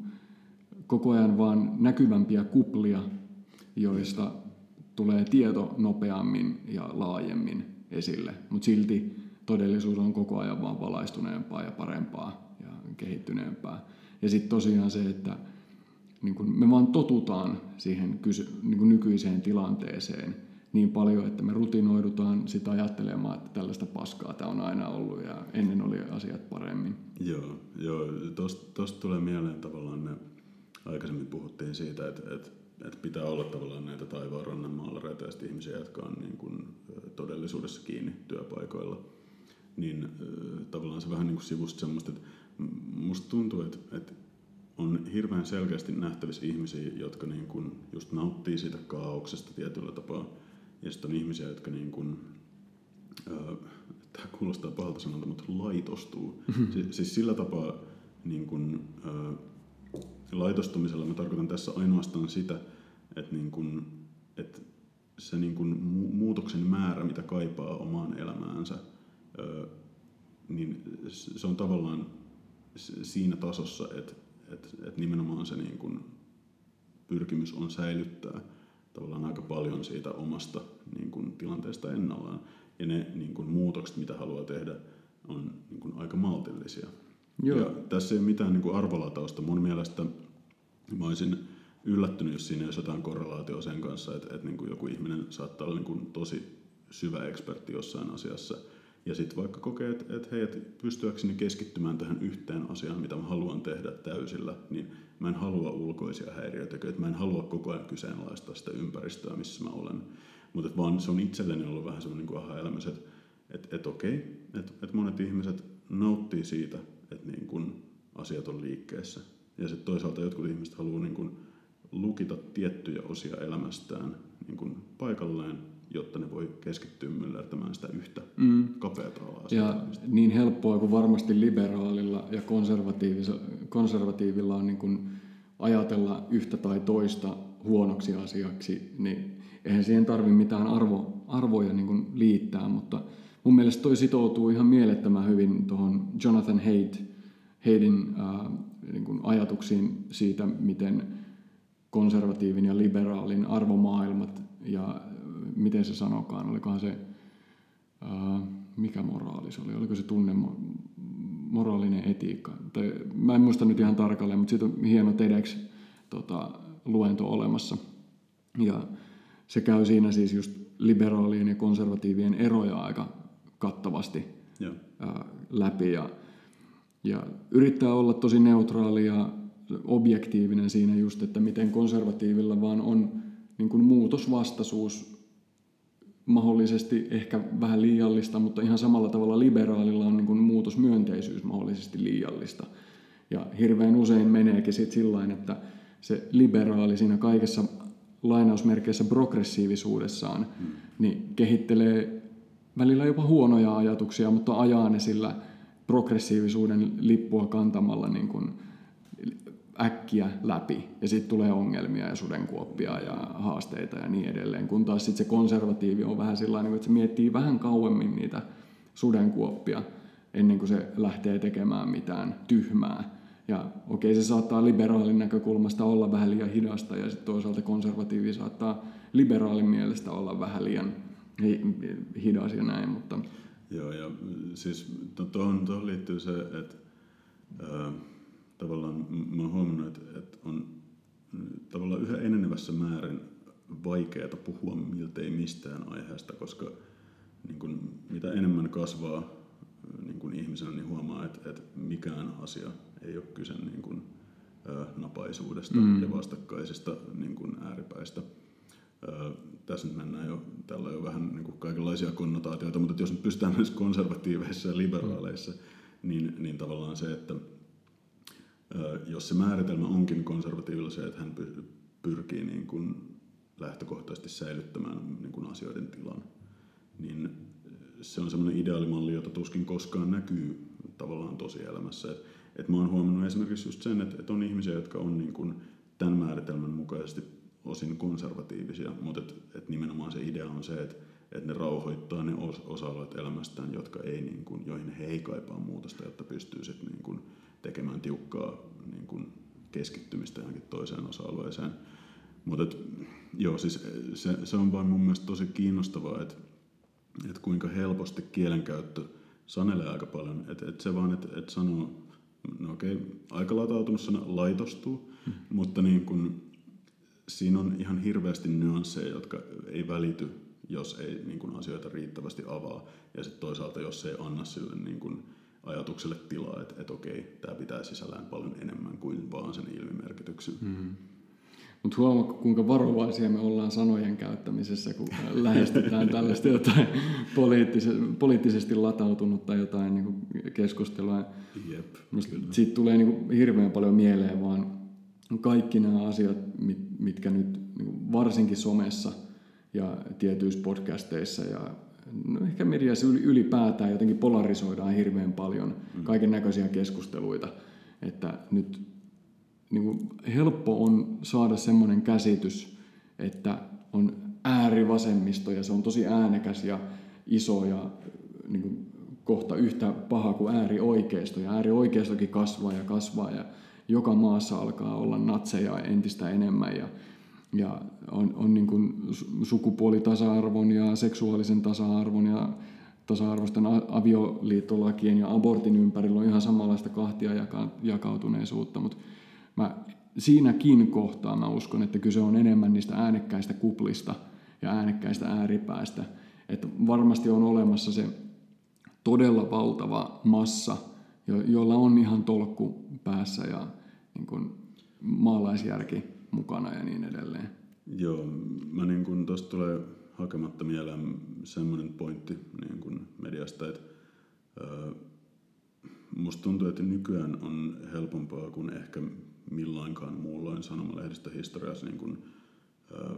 koko ajan vaan näkyvämpiä kuplia, joista tulee tieto nopeammin ja laajemmin esille, mutta silti todellisuus on koko ajan vaan valaistuneempaa ja parempaa ja kehittyneempää. Ja sitten tosiaan se, että niin kun me vaan totutaan siihen kysy- niin kun nykyiseen tilanteeseen niin paljon, että me rutinoidutaan sitä ajattelemaan, että tällaista paskaa tämä on aina ollut ja ennen oli asiat paremmin. Joo, joo tuosta tulee mieleen tavallaan me aikaisemmin puhuttiin siitä, että, että, että pitää olla tavallaan näitä taivaanrannan maalareita ja ihmisiä, jotka on niin kuin todellisuudessa kiinni työpaikoilla. Niin tavallaan se vähän niin kuin sivusta semmoista, että musta tuntuu, että, että on hirveän selkeästi nähtävissä ihmisiä, jotka niin kuin just nauttii siitä kaauksesta tietyllä tapaa. Ja sitten on ihmisiä, jotka niin kuin, äh, tämä kuulostaa pahalta sanalta, mutta laitostuu. Mm-hmm. Si- siis sillä tapaa niin kuin, äh, laitostumisella mä tarkoitan tässä ainoastaan sitä, että, niin kuin, että se niin kuin muutoksen määrä, mitä kaipaa omaan elämäänsä, niin se on tavallaan siinä tasossa, että, että, että nimenomaan se niin kuin pyrkimys on säilyttää tavallaan aika paljon siitä omasta niin kuin tilanteesta ennallaan. Ja ne niin kuin muutokset, mitä haluaa tehdä, on niin kuin aika maltillisia. Joo. Ja tässä ei ole mitään niin kuin arvolatausta. Mun mielestä mä olisin yllättynyt, jos siinä olisi jotain korrelaatio sen kanssa, että, että niin kuin joku ihminen saattaa olla niin kuin tosi syvä ekspertti jossain asiassa. Ja sitten vaikka kokee, että, että hei, että pystyäkseni keskittymään tähän yhteen asiaan, mitä mä haluan tehdä täysillä, niin mä en halua ulkoisia häiriöitä, että mä en halua koko ajan kyseenalaistaa sitä ympäristöä, missä mä olen. Mutta vaan se on itselleni ollut vähän semmoinen niin aha-elämys, että, että, että okei, että, että monet ihmiset nauttii siitä, että niin kuin asiat on liikkeessä. Ja sitten toisaalta jotkut ihmiset haluaa niin kuin lukita tiettyjä osia elämästään niin kuin paikalleen, jotta ne voi keskittyä myllertämään sitä yhtä mm. kapeata alaa. Ja niin helppoa kuin varmasti liberaalilla ja konservatiivilla on niin kuin ajatella yhtä tai toista huonoksi asiaksi, niin eihän siihen tarvi mitään arvo, arvoja niin liittää, mutta mun mielestä toi sitoutuu ihan mielettömän hyvin tuohon Jonathan Haidt, Haidin äh, niin kuin ajatuksiin siitä, miten konservatiivin ja liberaalin arvomaailmat ja miten se sanokaan, olikohan se, äh, mikä moraali se oli, oliko se tunne moraalinen etiikka. Tai, mä en muista nyt ihan tarkalleen, mutta siitä on hieno TEDx tota, luento olemassa. Ja se käy siinä siis just liberaalien ja konservatiivien eroja aika kattavasti Joo. Ää, läpi ja, ja yrittää olla tosi neutraali ja objektiivinen siinä just, että miten konservatiivilla vaan on niin kuin muutosvastaisuus mahdollisesti ehkä vähän liiallista, mutta ihan samalla tavalla liberaalilla on niin kuin muutosmyönteisyys mahdollisesti liiallista. Ja hirveän usein meneekin sitten sillä että se liberaali siinä kaikessa lainausmerkeissä progressiivisuudessaan, hmm. niin kehittelee välillä jopa huonoja ajatuksia, mutta ajaa ne sillä progressiivisuuden lippua kantamalla niin kuin äkkiä läpi. Ja sitten tulee ongelmia ja sudenkuoppia ja haasteita ja niin edelleen. Kun taas sitten se konservatiivi on vähän sellainen, että se miettii vähän kauemmin niitä sudenkuoppia ennen kuin se lähtee tekemään mitään tyhmää. Ja okei, se saattaa liberaalin näkökulmasta olla vähän liian hidasta ja sitten toisaalta konservatiivi saattaa liberaalin mielestä olla vähän liian hidas ja näin, mutta... Joo, ja siis tuohon, tuohon liittyy se, että äh, tavallaan mä oon huomannut, että, että on tavallaan yhä enenevässä määrin vaikeaa puhua miltei mistään aiheesta, koska niin kun, mitä enemmän kasvaa niin kun ihmisenä, niin huomaa, että, että mikään asia ei ole kyse niin kun, napaisuudesta mm. ja vastakkaisista niin kun, ääripäistä. Tässä nyt mennään jo, tällä jo vähän niin kuin kaikenlaisia konnotaatioita, mutta jos nyt pystytään myös konservatiiveissa ja liberaaleissa, niin, niin tavallaan se, että jos se määritelmä onkin konservatiivilla se, että hän pyrkii niin kuin lähtökohtaisesti säilyttämään niin kuin asioiden tilan, niin se on semmoinen ideaalimalli, jota tuskin koskaan näkyy tavallaan tosielämässä. Et, et mä oon huomannut esimerkiksi just sen, että, et on ihmisiä, jotka on niin kuin tämän määritelmän mukaisesti osin konservatiivisia, mutta et, et nimenomaan se idea on se, että et ne rauhoittaa ne osa-alueet elämästään, jotka ei, niin kuin, joihin he ei kaipaa muutosta, jotta pystyy sitten niin kuin, tekemään tiukkaa niin kuin keskittymistä johonkin toiseen osa-alueeseen. Mutta joo, siis se, se on vaan mun mielestä tosi kiinnostavaa, että et kuinka helposti kielenkäyttö sanelee aika paljon. Että et se vaan, että et sanoo, no okei, aika latautunut sana laitostuu, hmm. mutta niin kun, siinä on ihan hirveästi nyansseja, jotka ei välity, jos ei niin kun, asioita riittävästi avaa. Ja sitten toisaalta, jos ei anna sille niin kun, ajatukselle tilaa, että, että okei, tämä pitää sisällään paljon enemmän kuin vaan sen ilmimerkityksen. Mm-hmm. Mutta huomaa, kuinka varovaisia me ollaan sanojen käyttämisessä, kun lähestytään tällaista jotain poliittisesti latautunutta jotain niin kuin keskustelua. Jep, Siitä tulee niin kuin hirveän paljon mieleen vaan kaikki nämä asiat, mitkä nyt niin varsinkin somessa ja tietyissä podcasteissa ja no ehkä mediassa ylipäätään jotenkin polarisoidaan hirveän paljon mm. kaiken näköisiä keskusteluita, että nyt niin kuin helppo on saada semmoinen käsitys, että on äärivasemmisto ja se on tosi äänekäs ja iso ja niin kuin kohta yhtä paha kuin äärioikeisto. Ja äärioikeistokin kasvaa ja kasvaa ja joka maassa alkaa olla natseja entistä enemmän ja ja on, on niin kuin sukupuolitasa-arvon ja seksuaalisen tasa-arvon ja tasa-arvoisten avioliittolakien ja abortin ympärillä on ihan samanlaista kahtia jakautuneisuutta, mutta mä siinäkin kohtaa mä uskon, että kyse on enemmän niistä äänekkäistä kuplista ja äänekkäistä ääripäästä. Että varmasti on olemassa se todella valtava massa, jolla on ihan tolkku päässä ja niin kuin maalaisjärki mukana ja niin edelleen. Joo, mä niin kun tuosta tulee hakematta mieleen semmoinen pointti niin kun mediasta, että ää, musta tuntuu, että nykyään on helpompaa kuin ehkä milloinkaan muulloin sanomalehdistöhistoriassa niin kun, ää,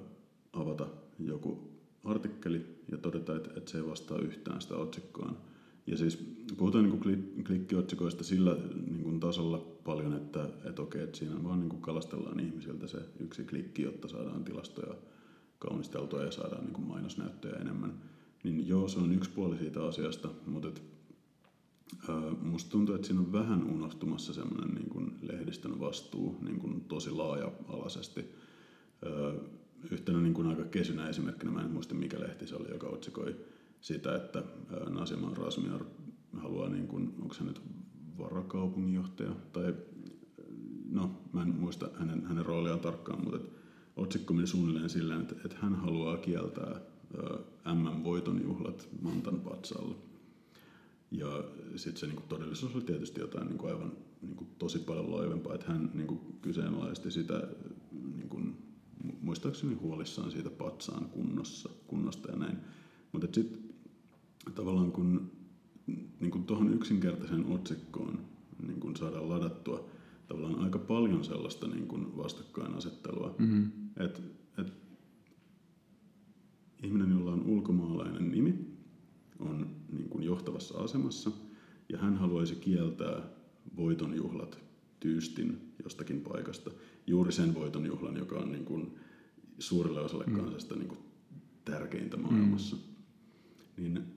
avata joku artikkeli ja todeta, että, että se ei vastaa yhtään sitä otsikkoa ja siis puhutaan niin kuin klikkiotsikoista sillä niin kuin tasolla paljon, että, että okei, että siinä vaan niin kuin kalastellaan ihmisiltä se yksi klikki, jotta saadaan tilastoja kaunisteltua ja saadaan niin kuin mainosnäyttöjä enemmän. Niin joo, se on yksi puoli siitä asiasta, mutta et, ää, musta tuntuu, että siinä on vähän unohtumassa semmoinen niin kuin lehdistön vastuu niin kuin tosi laaja-alaisesti. Ää, yhtenä niin kuin aika kesynä esimerkkinä, mä en muista mikä lehti se oli, joka otsikoi sitä, että Nasima Rasmiar haluaa, niin kuin, onko hän nyt varakaupunginjohtaja, tai no, mä en muista hänen, hänen rooliaan tarkkaan, mutta otsikko meni suunnilleen sillä, että, että hän haluaa kieltää MM-voiton juhlat Mantan patsalla. Ja sitten se niin kuin todellisuus oli tietysti jotain niin kuin aivan niin kuin tosi paljon loivempaa, että hän niin kuin kyseenalaisti sitä, niin kuin, muistaakseni huolissaan siitä patsaan kunnossa, kunnosta ja näin. Mutta sitten tavallaan kun niin kuin tuohon yksinkertaiseen otsikkoon niin kuin saadaan ladattua tavallaan aika paljon sellaista niin kuin vastakkainasettelua, mm-hmm. että et, ihminen, jolla on ulkomaalainen nimi, on niin kuin johtavassa asemassa ja hän haluaisi kieltää voitonjuhlat tyystin jostakin paikasta. Juuri sen voitonjuhlan, joka on niin kuin suurelle osalle mm. kansasta niin kuin tärkeintä maailmassa. Mm. Niin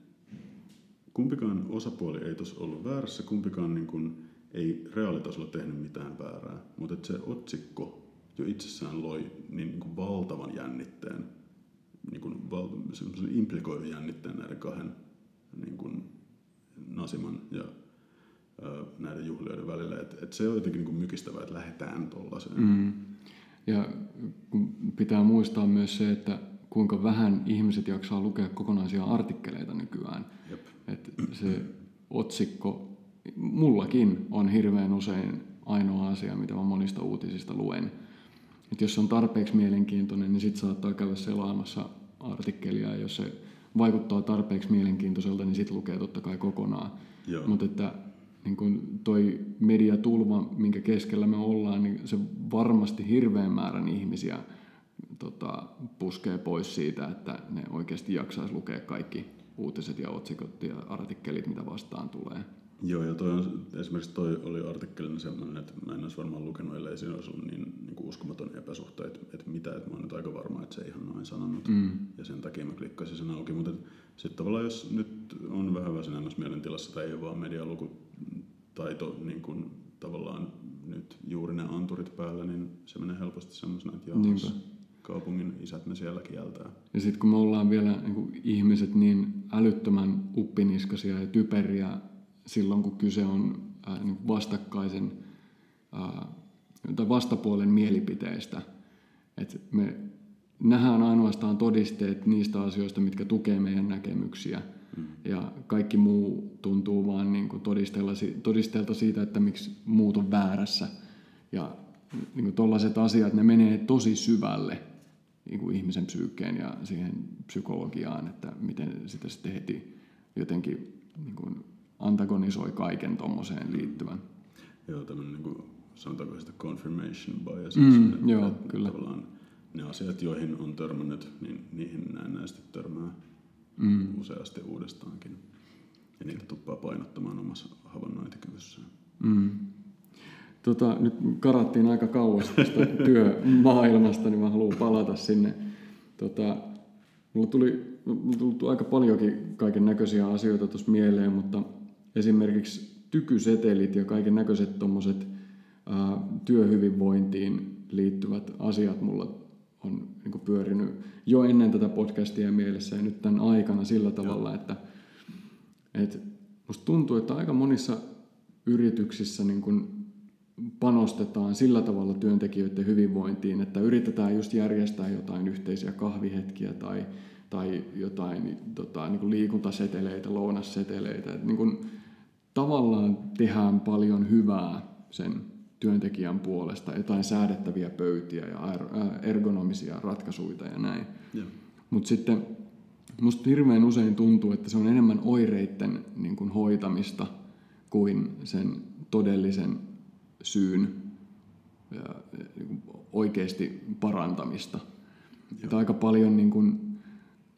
kumpikaan osapuoli ei tuossa ollut väärässä, kumpikaan niin kuin ei reaalitasolla tehnyt mitään väärää, mutta se otsikko jo itsessään loi niin, niin kuin valtavan jännitteen, niin kuin val, implikoidun jännitteen näiden kahden niin kuin Nasiman ja ää, näiden juhlioiden välillä. Et, et se on jotenkin niin kuin mykistävää, että lähdetään tuollaiseen. Mm. Ja pitää muistaa myös se, että kuinka vähän ihmiset jaksaa lukea kokonaisia artikkeleita nykyään. Jep. Et se otsikko, mullakin on hirveän usein ainoa asia, mitä mä monista uutisista luen. Et jos on tarpeeksi mielenkiintoinen, niin sit saattaa käydä selaamassa artikkelia, ja jos se vaikuttaa tarpeeksi mielenkiintoiselta, niin sitten lukee totta kai kokonaan. Mutta että niin kun toi mediatulva, minkä keskellä me ollaan, niin se varmasti hirveän määrän ihmisiä tota, puskee pois siitä, että ne oikeasti jaksaisi lukea kaikki uutiset ja otsikot ja artikkelit, mitä vastaan tulee. Joo, ja toi on, esimerkiksi toi oli artikkelina semmoinen, että mä en olisi varmaan lukenut, ellei siinä olisi ollut niin, niin kuin uskomaton epäsuhta, että, että mitä, että mä oon nyt aika varma, että se ei ihan noin sanonut. Mm. Ja sen takia mä klikkasin sen auki, mutta sitten tavallaan jos nyt on vähän väsyneemmässä mielentilassa tai ei ole vaan medialukutaito niin kuin tavallaan nyt juuri ne anturit päällä, niin se menee helposti semmoisena, että jaas, kaupungin isät ne siellä kieltää. Ja sitten kun me ollaan vielä niin kuin ihmiset niin älyttömän uppiniskasia ja typeriä silloin, kun kyse on ää, niin vastakkaisen ää, tai vastapuolen mielipiteistä. Et me nähdään ainoastaan todisteet niistä asioista, mitkä tukee meidän näkemyksiä. Mm. Ja kaikki muu tuntuu vaan niin kuin todisteelta siitä, että miksi muut on väärässä. Ja niin tuollaiset asiat, ne menee tosi syvälle kuin ihmisen psyykkeen ja siihen psykologiaan, että miten sitä sitten heti jotenkin niin kuin antagonisoi kaiken tuommoiseen liittyvän. Joo, tämmöinen niin kuin, sanotaanko sitä confirmation bias. Mm, joo, että kyllä. Tavallaan ne asiat, joihin on törmännyt, niin niihin näennäisesti törmää mm. useasti uudestaankin. Ja niitä tuppaa painottamaan omassa havainnointikyvyssään. Mm. Tota, nyt karattiin aika kauas tästä [laughs] työmaailmasta, niin mä haluan palata sinne. Tota, mulla tuli, mulla tuli aika paljonkin kaiken näköisiä asioita tuossa mieleen, mutta esimerkiksi tykysetelit ja kaiken näköiset tuommoiset työhyvinvointiin liittyvät asiat mulla on niin pyörinyt jo ennen tätä podcastia mielessä ja nyt tämän aikana sillä tavalla, Joo. että, että musta tuntuu, että aika monissa yrityksissä niin kuin panostetaan sillä tavalla työntekijöiden hyvinvointiin, että yritetään just järjestää jotain yhteisiä kahvihetkiä tai, tai jotain tota, niin kuin liikuntaseteleitä, lounasseteleitä. Että niin kuin, tavallaan tehdään paljon hyvää sen työntekijän puolesta, jotain säädettäviä pöytiä ja ergonomisia ratkaisuja ja näin. Mutta sitten musta hirveän usein tuntuu, että se on enemmän oireiden niin kuin hoitamista kuin sen todellisen syyn ja, niin kuin oikeasti parantamista. Että aika paljon niin kuin,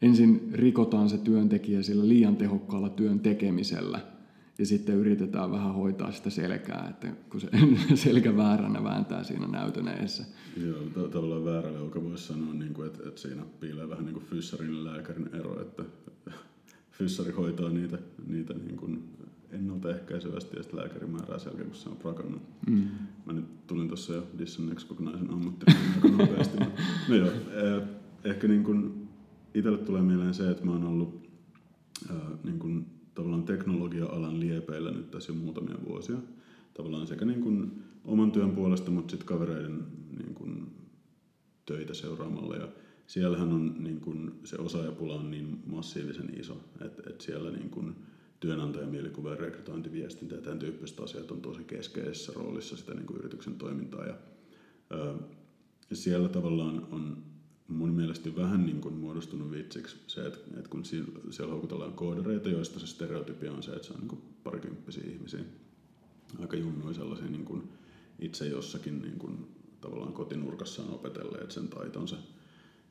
ensin rikotaan se työntekijä sillä liian tehokkaalla työn tekemisellä – ja sitten yritetään vähän hoitaa sitä selkää, että kun se [laughs] selkä vääränä vääntää siinä näytön edessä. Joo, to- tavallaan väärällä, joka voisi sanoa, niin kuin, että, että siinä piilee vähän niin kuin fyssarin ja lääkärin ero, että [laughs] fyssari hoitaa niitä, niitä niin kuin ennaltaehkäisevästi ja sitten lääkäri määrää selkeä, kun se on prakannut. Mm. Mä nyt tulin tuossa jo dissanneeksi kokonaisen ammattilaisen aika nopeasti. [laughs] no joo, eh, ehkä niin kuin itselle tulee mieleen se, että mä oon ollut äh, niin kuin tavallaan teknologia-alan liepeillä nyt tässä jo muutamia vuosia. Tavallaan sekä niin kuin oman työn puolesta, mutta sitten kavereiden niin kuin töitä seuraamalla. Ja siellähän on niin kuin, se osaajapula on niin massiivisen iso, että, että siellä niin kuin työnantajamielikuvaa ja rekrytointiviestintä ja tämän tyyppiset asiat on tosi keskeisessä roolissa sitä niin kuin yrityksen toimintaa. Ja, ää, siellä tavallaan on mun mielestä vähän niin kuin muodostunut vitsiksi se, että, että kun siellä houkutellaan koodareita, joista se stereotypia on se, että se on niin kuin parikymppisiä ihmisiä, aika junnuja sellaisia niin kuin itse jossakin niin kuin tavallaan kotinurkassaan opetelleet sen taitonsa,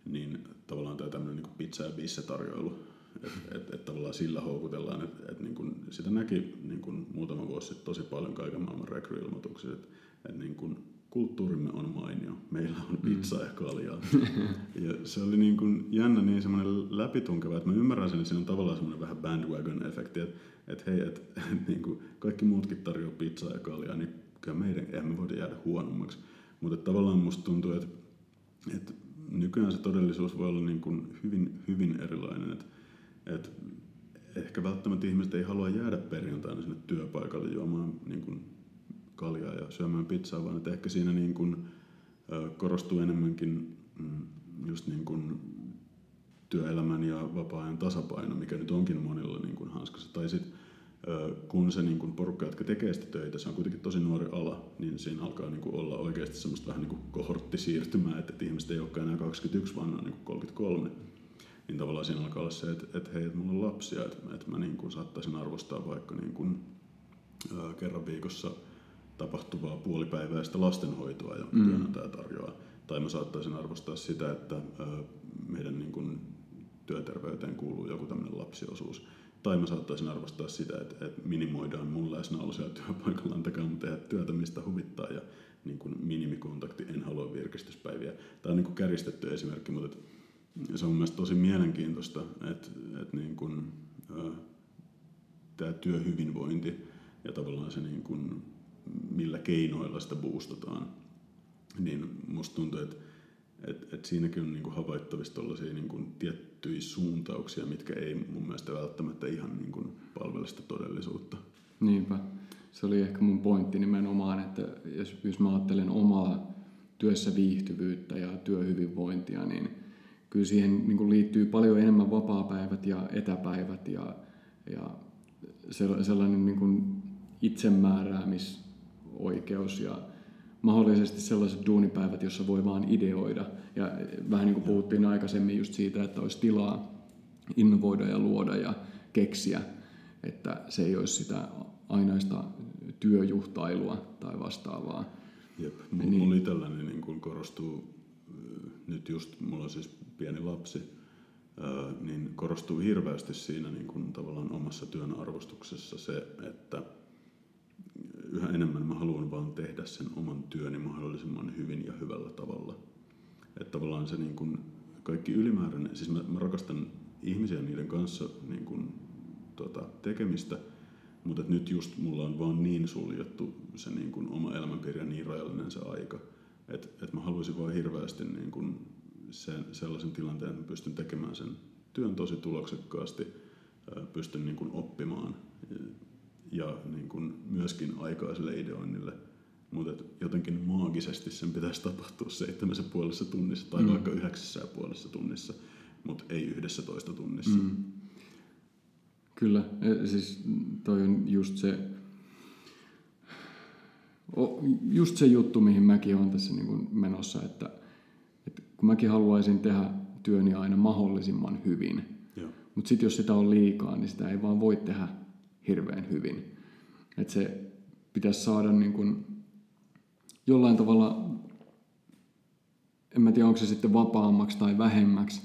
niin tavallaan tämä tämmöinen niin pizza- ja bisse-tarjoilu, että et, et tavallaan sillä houkutellaan, että et niin kuin, sitä näki niin kuin muutama vuosi sitten tosi paljon kaiken maailman rekryilmoituksia, että et niin kuin, kulttuurimme on mainio, meillä on pizza ja kaljaa. ja se oli niin kuin jännä niin semmoinen läpitunkeva, että mä ymmärrän sen, että siinä on tavallaan semmoinen vähän bandwagon-efekti, että, että hei, että, että niin kuin kaikki muutkin tarjoaa pizzaa ja kaljaa, niin kyllä meidän, eihän me voida jäädä huonommaksi. Mutta tavallaan musta tuntuu, että, että nykyään se todellisuus voi olla niin kuin hyvin, hyvin erilainen. Että, että ehkä välttämättä ihmiset ei halua jäädä perjantaina sinne työpaikalle juomaan niin kuin kaljaa ja syömään pizzaa, vaan että ehkä siinä niin kuin, korostuu enemmänkin mm, just niin kuin työelämän ja vapaa-ajan tasapaino, mikä nyt onkin monilla niin kuin hanskassa. Tai sitten kun se niin kuin porukka, jotka tekee sitä töitä, se on kuitenkin tosi nuori ala, niin siinä alkaa niin kuin olla oikeasti semmoista vähän niin kuin kohorttisiirtymää, että ihmiset ei olekaan enää 21, vaan on niin kuin 33. Niin tavallaan siinä alkaa olla se, että, että hei, että mulla on lapsia, että, että mä niin kuin saattaisin arvostaa vaikka niin kuin, ää, kerran viikossa tapahtuvaa puolipäiväistä lastenhoitoa, jonka mm. työnantaja tarjoaa. Tai mä saattaisin arvostaa sitä, että ää, meidän niin kuin, työterveyteen kuuluu joku tämmöinen lapsiosuus tai mä saattaisin arvostaa sitä, että, että minimoidaan mun läsnäolo siellä työpaikalla, antakaa mun tehdä työtä, mistä huvittaa ja niin kuin minimikontakti, en halua virkistyspäiviä. Tämä on niin kuin kärjistetty esimerkki, mutta se on mun mielestä tosi mielenkiintoista, että, että niin kuin, tämä työhyvinvointi ja tavallaan se, niin kuin, millä keinoilla sitä boostataan, niin musta tuntuu, että et, et siinäkin on niinku havaittavissa tällaisia niinku tiettyjä suuntauksia, mitkä ei mun mielestä välttämättä ihan niinku palvele sitä todellisuutta. Niinpä. Se oli ehkä mun pointti nimenomaan, että jos, jos mä ajattelen omaa työssä viihtyvyyttä ja työhyvinvointia, niin kyllä siihen niin liittyy paljon enemmän vapaapäivät ja etäpäivät ja, ja sellainen niin itsemääräämisoikeus ja mahdollisesti sellaiset duunipäivät, jossa voi vaan ideoida. Ja vähän niin kuin puhuttiin aikaisemmin just siitä, että olisi tilaa innovoida ja luoda ja keksiä, että se ei olisi sitä ainaista työjuhtailua tai vastaavaa. Jep, mulla niin. itselläni niin kuin korostuu, nyt just mulla on siis pieni lapsi, niin korostuu hirveästi siinä niin kuin tavallaan omassa työn arvostuksessa se, että yhä enemmän mä haluan vaan tehdä sen oman työni mahdollisimman hyvin ja hyvällä tavalla. Että tavallaan se niin kuin kaikki ylimääräinen, siis mä, mä rakastan ihmisiä niiden kanssa niin kuin, tota, tekemistä, mutta nyt just mulla on vaan niin suljettu se niin kuin oma elämänpiiri ja niin rajallinen se aika, että et mä haluaisin vaan hirveästi niin kuin sen, sellaisen tilanteen, että mä pystyn tekemään sen työn tosi tuloksekkaasti, pystyn niin kuin oppimaan ja niin kuin myöskin aikaiselle ideoinnille. Mutta jotenkin maagisesti sen pitäisi tapahtua seitsemässä puolessa tunnissa tai mm. vaikka yhdeksässä puolessa tunnissa, mutta ei yhdessä toista tunnissa. Mm. Kyllä, e, siis toi on just se, just se juttu, mihin mäkin olen tässä niin kuin menossa, että, että kun mäkin haluaisin tehdä työni aina mahdollisimman hyvin, mutta sitten jos sitä on liikaa, niin sitä ei vaan voi tehdä hirveän hyvin. Että se pitäisi saada niin kuin jollain tavalla, en mä tiedä onko se sitten vapaammaksi tai vähemmäksi.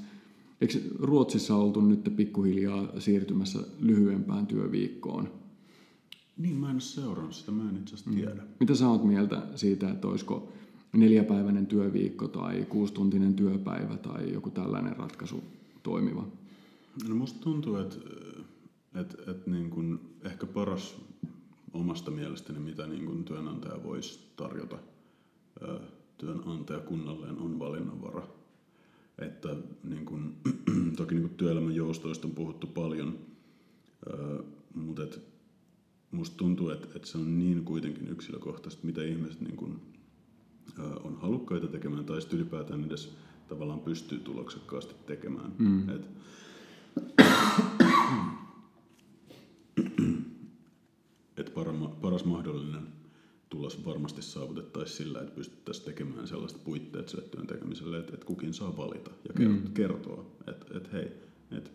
Eikö Ruotsissa oltu nyt pikkuhiljaa siirtymässä lyhyempään työviikkoon? Niin, mä en ole seurannut sitä, mä en itse asiassa mm. tiedä. Mm. Mitä sä oot mieltä siitä, että olisiko neljäpäiväinen työviikko tai kuustuntinen työpäivä tai joku tällainen ratkaisu toimiva? No musta tuntuu, että et, et niin kun ehkä paras omasta mielestäni, mitä niin kun työnantaja voisi tarjota työnantajakunnalleen, on valinnanvara. Että niin kun, [clears throat] toki niin kun työelämän joustoista on puhuttu paljon, mutta et, musta tuntuu, että, että se on niin kuitenkin yksilökohtaisesti, mitä ihmiset niin kun, on halukkaita tekemään tai sitten ylipäätään edes tavallaan pystyy tuloksekkaasti tekemään. Mm. Et, paras mahdollinen tulos varmasti saavutettaisiin sillä, että pystyttäisiin tekemään sellaista puitteet sille työn tekemiselle, että, että kukin saa valita ja kertoa, mm. kertoa että, että hei, että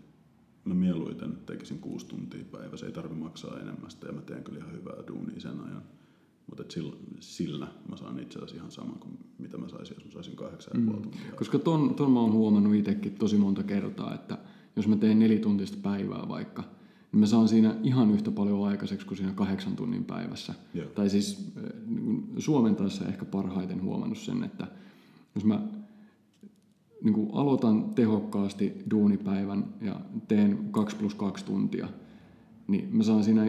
mä mieluiten tekisin kuusi tuntia päivässä, ei tarvi maksaa enemmän ja mä teen kyllä ihan hyvää duunia sen ajan. Mutta sillä, sillä mä saan itse asiassa ihan sama kuin mitä mä saisin, jos mä saisin kahdeksan mm. tuntia. Koska ton, ton mä oon huomannut itsekin tosi monta kertaa, että jos mä teen nelituntista päivää vaikka, niin mä saan siinä ihan yhtä paljon aikaiseksi kuin siinä kahdeksan tunnin päivässä. Joo. Tai siis eh, niin Suomen taas ehkä parhaiten huomannut sen, että jos mä niin kuin aloitan tehokkaasti duunipäivän ja teen 2 plus 2 tuntia, niin mä saan siinä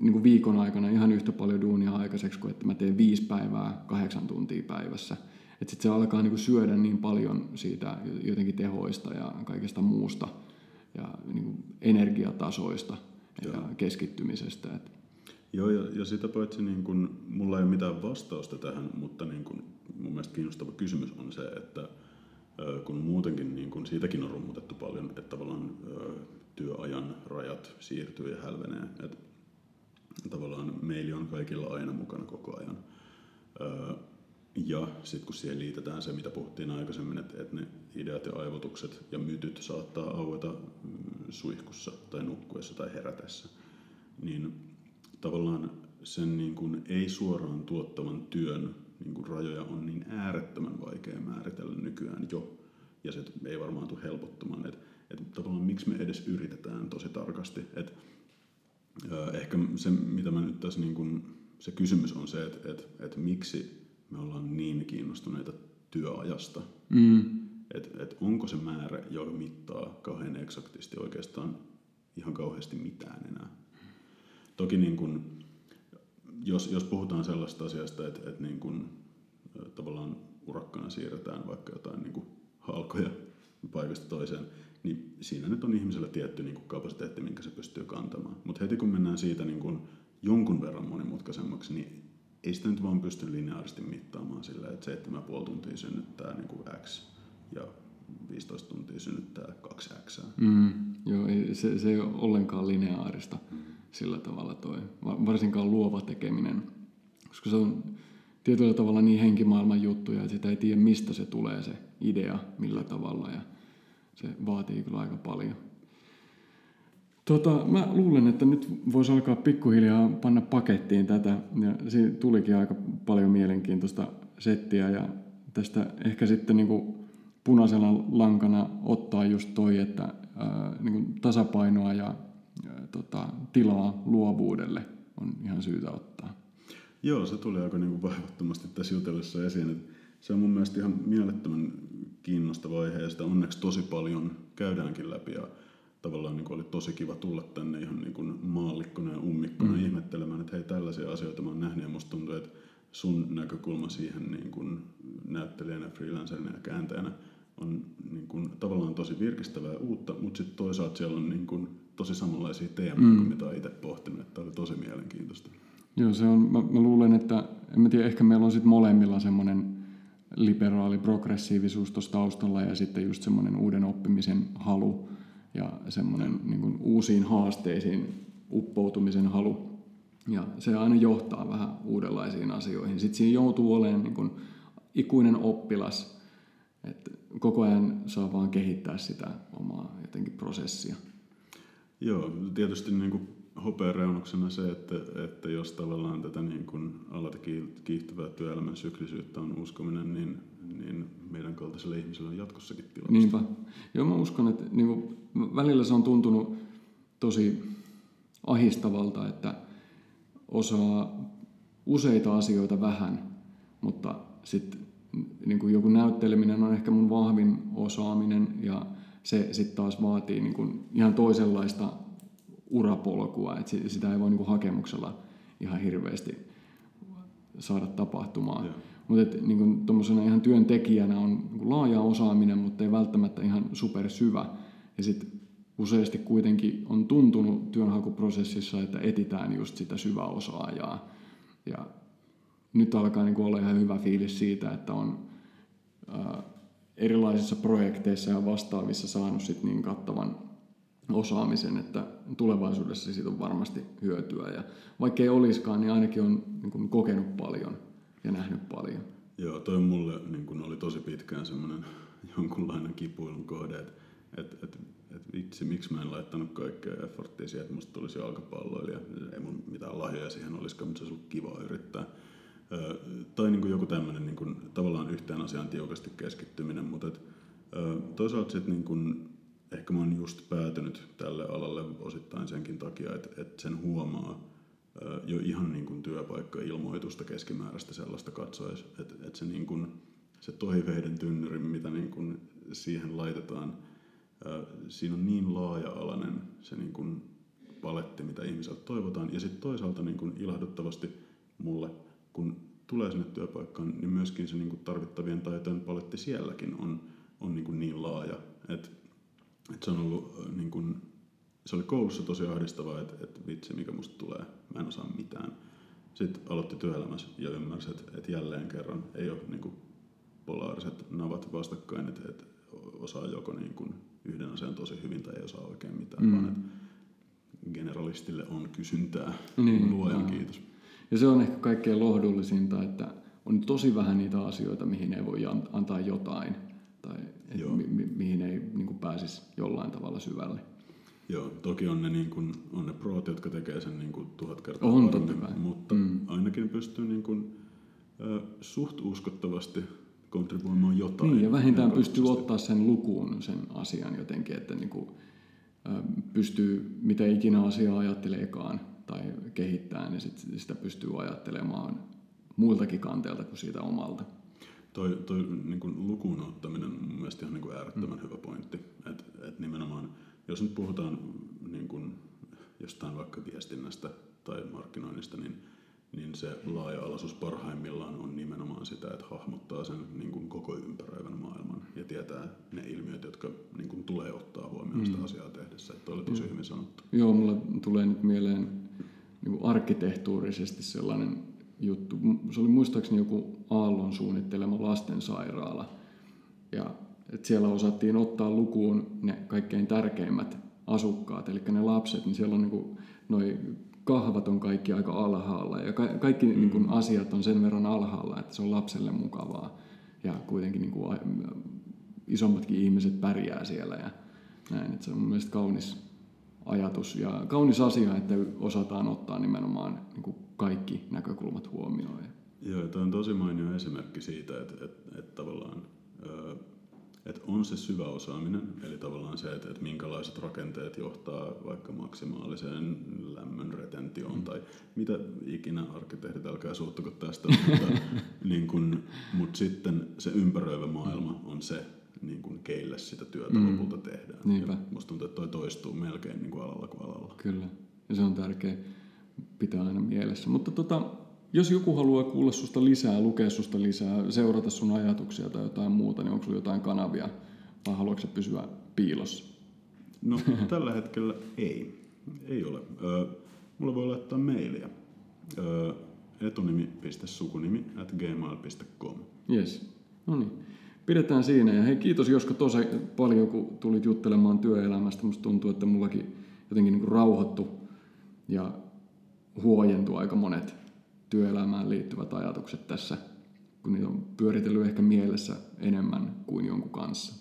niin kuin viikon aikana ihan yhtä paljon duunia aikaiseksi kuin että mä teen viisi päivää kahdeksan tuntia päivässä. Että sitten se alkaa niin kuin syödä niin paljon siitä jotenkin tehoista ja kaikesta muusta ja niin kuin energiatasoista Joo. ja keskittymisestä. Että Joo, ja, ja sitä paitsi niin kun, mulla ei ole mitään vastausta tähän, mutta niin kun, mun mielestä kiinnostava kysymys on se, että kun muutenkin niin kun, siitäkin on rummutettu paljon, että tavallaan työajan rajat siirtyy ja hälvenee. Et tavallaan meili on kaikilla aina mukana koko ajan. Ja sitten kun siihen liitetään se, mitä puhuttiin aikaisemmin, että, että ne ideat ja aivotukset ja mytyt saattaa aueta mm, suihkussa tai nukkuessa tai herätessä, niin tavallaan sen niin kuin ei suoraan tuottavan työn niin kuin rajoja on niin äärettömän vaikea määritellä nykyään jo, ja se ei varmaan tule helpottumaan. Että että tavallaan miksi me edes yritetään tosi tarkasti. Et, ehkä se, mitä mä nyt tässä niin kun, se kysymys on se, että et, et miksi me ollaan niin kiinnostuneita työajasta. Mm. Että et onko se määrä, joka mittaa kauhean eksaktisti oikeastaan ihan kauheasti mitään enää. Toki niin kun, jos, jos puhutaan sellaista asiasta, että, että niin kun, tavallaan urakkana siirretään vaikka jotain niin halkoja paikasta toiseen, niin siinä nyt on ihmisellä tietty niin kuin kapasiteetti, minkä se pystyy kantamaan. Mutta heti kun mennään siitä niin kuin jonkun verran monimutkaisemmaksi, niin ei sitä nyt vaan pysty lineaaristi mittaamaan sillä, että 7,5 tuntia synnyttää niin kuin X ja 15 tuntia synnyttää 2X. Mm, joo, se, se ei ole ollenkaan lineaarista mm. Sillä tavalla toi, varsinkaan luova tekeminen, koska se on tietyllä tavalla niin henkimaailman juttuja, että sitä ei tiedä mistä se tulee se idea, millä tavalla ja se vaatii kyllä aika paljon. Tota, mä luulen, että nyt voisi alkaa pikkuhiljaa panna pakettiin tätä. Ja siinä tulikin aika paljon mielenkiintoista settiä ja tästä ehkä sitten niin kuin punaisella lankana ottaa just toi, että ää, niin kuin tasapainoa ja tota, tilaa luovuudelle on ihan syytä ottaa. Joo, se tuli aika niin kuin vaivattomasti tässä jutellessa esiin. Että se on mun mielestä ihan mielettömän kiinnostava aihe ja sitä onneksi tosi paljon käydäänkin läpi ja tavallaan niin oli tosi kiva tulla tänne ihan niin kuin maallikkona ja ummikkona mm. ihmettelemään, että hei tällaisia asioita mä oon nähnyt ja musta tuntuu, että sun näkökulma siihen niin kuin näyttelijänä, freelancerina ja kääntäjänä on niin kuin, tavallaan tosi virkistävää uutta, mutta sitten toisaalta siellä on niin kuin, tosi samanlaisia teemoja, mm. mitä itse pohtinut, että oli tosi mielenkiintoista. Joo, se on, mä, mä luulen, että en mä tiedä, ehkä meillä on sitten molemmilla semmoinen liberaali progressiivisuus tuossa taustalla ja sitten just semmoinen uuden oppimisen halu ja semmoinen niin kuin uusiin haasteisiin uppoutumisen halu. Ja se aina johtaa vähän uudenlaisiin asioihin. Sitten siinä joutuu olemaan niin kuin ikuinen oppilas, että koko ajan saa vaan kehittää sitä omaa jotenkin prosessia. Joo, tietysti niin kuin hopeareunuksena se, että, että jos tavallaan tätä niin kuin alati kiihtyvää työelämän syklisyyttä on uskominen, niin, niin meidän kaltaiselle ihmiselle on jatkossakin tilaa. Niinpä. Joo, mä uskon, että niin kuin, välillä se on tuntunut tosi ahistavalta, että osaa useita asioita vähän, mutta sitten niin kuin joku näytteleminen on ehkä mun vahvin osaaminen ja se sitten taas vaatii niin kuin ihan toisenlaista urapolkua, että sitä ei voi niin hakemuksella ihan hirveästi saada tapahtumaan. Mutta niin tuommoisena ihan työntekijänä on niin laaja osaaminen, mutta ei välttämättä ihan supersyvä. Ja sitten useasti kuitenkin on tuntunut työnhakuprosessissa, että etitään just sitä syväosaajaa. Ja nyt alkaa niin olla ihan hyvä fiilis siitä, että on ää, erilaisissa projekteissa ja vastaavissa saanut sit niin kattavan osaamisen, että tulevaisuudessa siitä on varmasti hyötyä. Ja vaikka ei olisikaan, niin ainakin on niin kuin, kokenut paljon ja nähnyt paljon. Joo, toi mulle niin kun oli tosi pitkään semmoinen jonkunlainen kipuilun kohde, että et, et, et vitsi, miksi mä en laittanut kaikkea efforttia siihen, että musta tulisi jalkapalloilija. Ei mun mitään lahjoja siihen olisikaan, mutta se olisi ollut kiva yrittää. Ö, tai niin kuin joku tämmöinen niin kuin, tavallaan yhteen asiaan tiukasti keskittyminen, mutta et, ö, toisaalta sitten niin kuin, ehkä mä oon just päätynyt tälle alalle osittain senkin takia, että, että sen huomaa ö, jo ihan niin kuin työpaikka-ilmoitusta keskimääräistä sellaista katsoessa, että, että se, niin kuin, se toiveiden tynnyri, mitä niin kuin siihen laitetaan – siinä on niin laaja-alainen se niin kuin paletti, mitä ihmiseltä toivotaan. Ja sitten toisaalta niin kuin ilahduttavasti mulle, kun tulee sinne työpaikkaan, niin myöskin se niin kuin tarvittavien taitojen paletti sielläkin on, on niin, kuin niin laaja. Että et se on ollut niin kuin, se oli koulussa tosi ahdistavaa, että, että vitsi mikä musta tulee, mä en osaa mitään. Sitten aloitti työelämässä ja ymmärsi, että, että jälleen kerran ei ole niin kuin polaariset navat vastakkain, että, että osaa joko niin kuin yhden asian tosi hyvin tai ei osaa oikein mitään, mm. vaan että generalistille on kysyntää. Niin, Luojan no. kiitos. Ja se on ehkä kaikkein lohdullisinta, että on tosi vähän niitä asioita, mihin ei voi antaa jotain tai mi- mi- mihin ei niin kuin pääsisi jollain tavalla syvälle. Joo, toki on ne, niin kuin, on ne proot, jotka tekee sen niin kuin tuhat kertaa on varmin, mutta mm. ainakin pystyy niin kuin, äh, suht uskottavasti kontribuoimaan jotain. Niin, ja vähintään pystyy ottaa sen lukuun sen asian jotenkin, että niin kuin, pystyy, mitä ikinä asiaa ajatteleekaan tai kehittää, niin sit sitä pystyy ajattelemaan muiltakin kanteelta kuin siitä omalta. Toi, toi niin kuin lukuun ottaminen on mun mielestä ihan niin kuin äärettömän mm. hyvä pointti. Että et nimenomaan, jos nyt puhutaan niin kuin jostain vaikka viestinnästä tai markkinoinnista, niin niin se laaja-alaisuus parhaimmillaan on nimenomaan sitä, että hahmottaa sen niin kuin koko ympäröivän maailman ja tietää ne ilmiöt, jotka niin kuin tulee ottaa huomioon sitä mm. asiaa tehdessä. Että oli tosi hyvin sanottu. Joo, mulla tulee nyt mieleen niin kuin arkkitehtuurisesti sellainen juttu. Se oli muistaakseni joku Aallon suunnittelema lastensairaala. Ja että siellä osattiin ottaa lukuun ne kaikkein tärkeimmät asukkaat, eli ne lapset, niin siellä on niin noin kahvat on kaikki aika alhaalla ja ka- kaikki mm. niin kuin, asiat on sen verran alhaalla, että se on lapselle mukavaa ja kuitenkin niin kuin, isommatkin ihmiset pärjää siellä ja näin. Että se on mielestäni kaunis ajatus ja kaunis asia, että osataan ottaa nimenomaan niin kuin kaikki näkökulmat huomioon. Joo, tämä on tosi mainio esimerkki siitä, että, että, että tavallaan että on se syvä osaaminen, eli tavallaan se, että, että minkälaiset rakenteet johtaa vaikka maksimaaliseen lämmön retentioon mm. tai mitä ikinä arkkitehdit, älkää suuttuko tästä, mutta, [laughs] niin kun, mutta sitten se ympäröivä maailma on se, niin kuin keille sitä työtä mm. lopulta tehdään. Niinpä. Ja musta tuntuu, että toi toistuu melkein niin kuin alalla kuin alalla. Kyllä, ja se on tärkeä pitää aina mielessä. Mutta tota, jos joku haluaa kuulla susta lisää, lukea susta lisää, seurata sun ajatuksia tai jotain muuta, niin onko sulla jotain kanavia vai haluatko se pysyä piilossa? No [laughs] tällä hetkellä ei. Ei ole. Ö, mulla voi laittaa mailia. Ö, etunimi.sukunimi at gmail.com. Yes. No niin. Pidetään siinä. Ja hei, kiitos Josko tosi paljon, kun tulit juttelemaan työelämästä. Musta tuntuu, että mullakin jotenkin niin rauhoittu ja huojentu aika monet työelämään liittyvät ajatukset tässä, kun niitä on pyöritellyt ehkä mielessä enemmän kuin jonkun kanssa.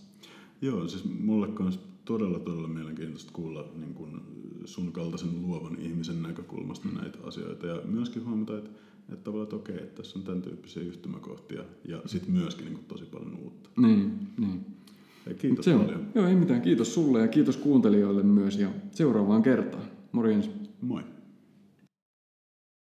Joo, siis mulle kanssa todella, todella mielenkiintoista kuulla niin kun sun kaltaisen luovan ihmisen näkökulmasta näitä asioita ja myöskin huomata, että, että tavallaan, että okei, että tässä on tämän tyyppisiä yhtymäkohtia ja sitten myöskin niin tosi paljon uutta. Niin, niin. Ja kiitos se paljon. On, joo, ei mitään. Kiitos sulle ja kiitos kuuntelijoille myös ja seuraavaan kertaan. Morjens. Moi.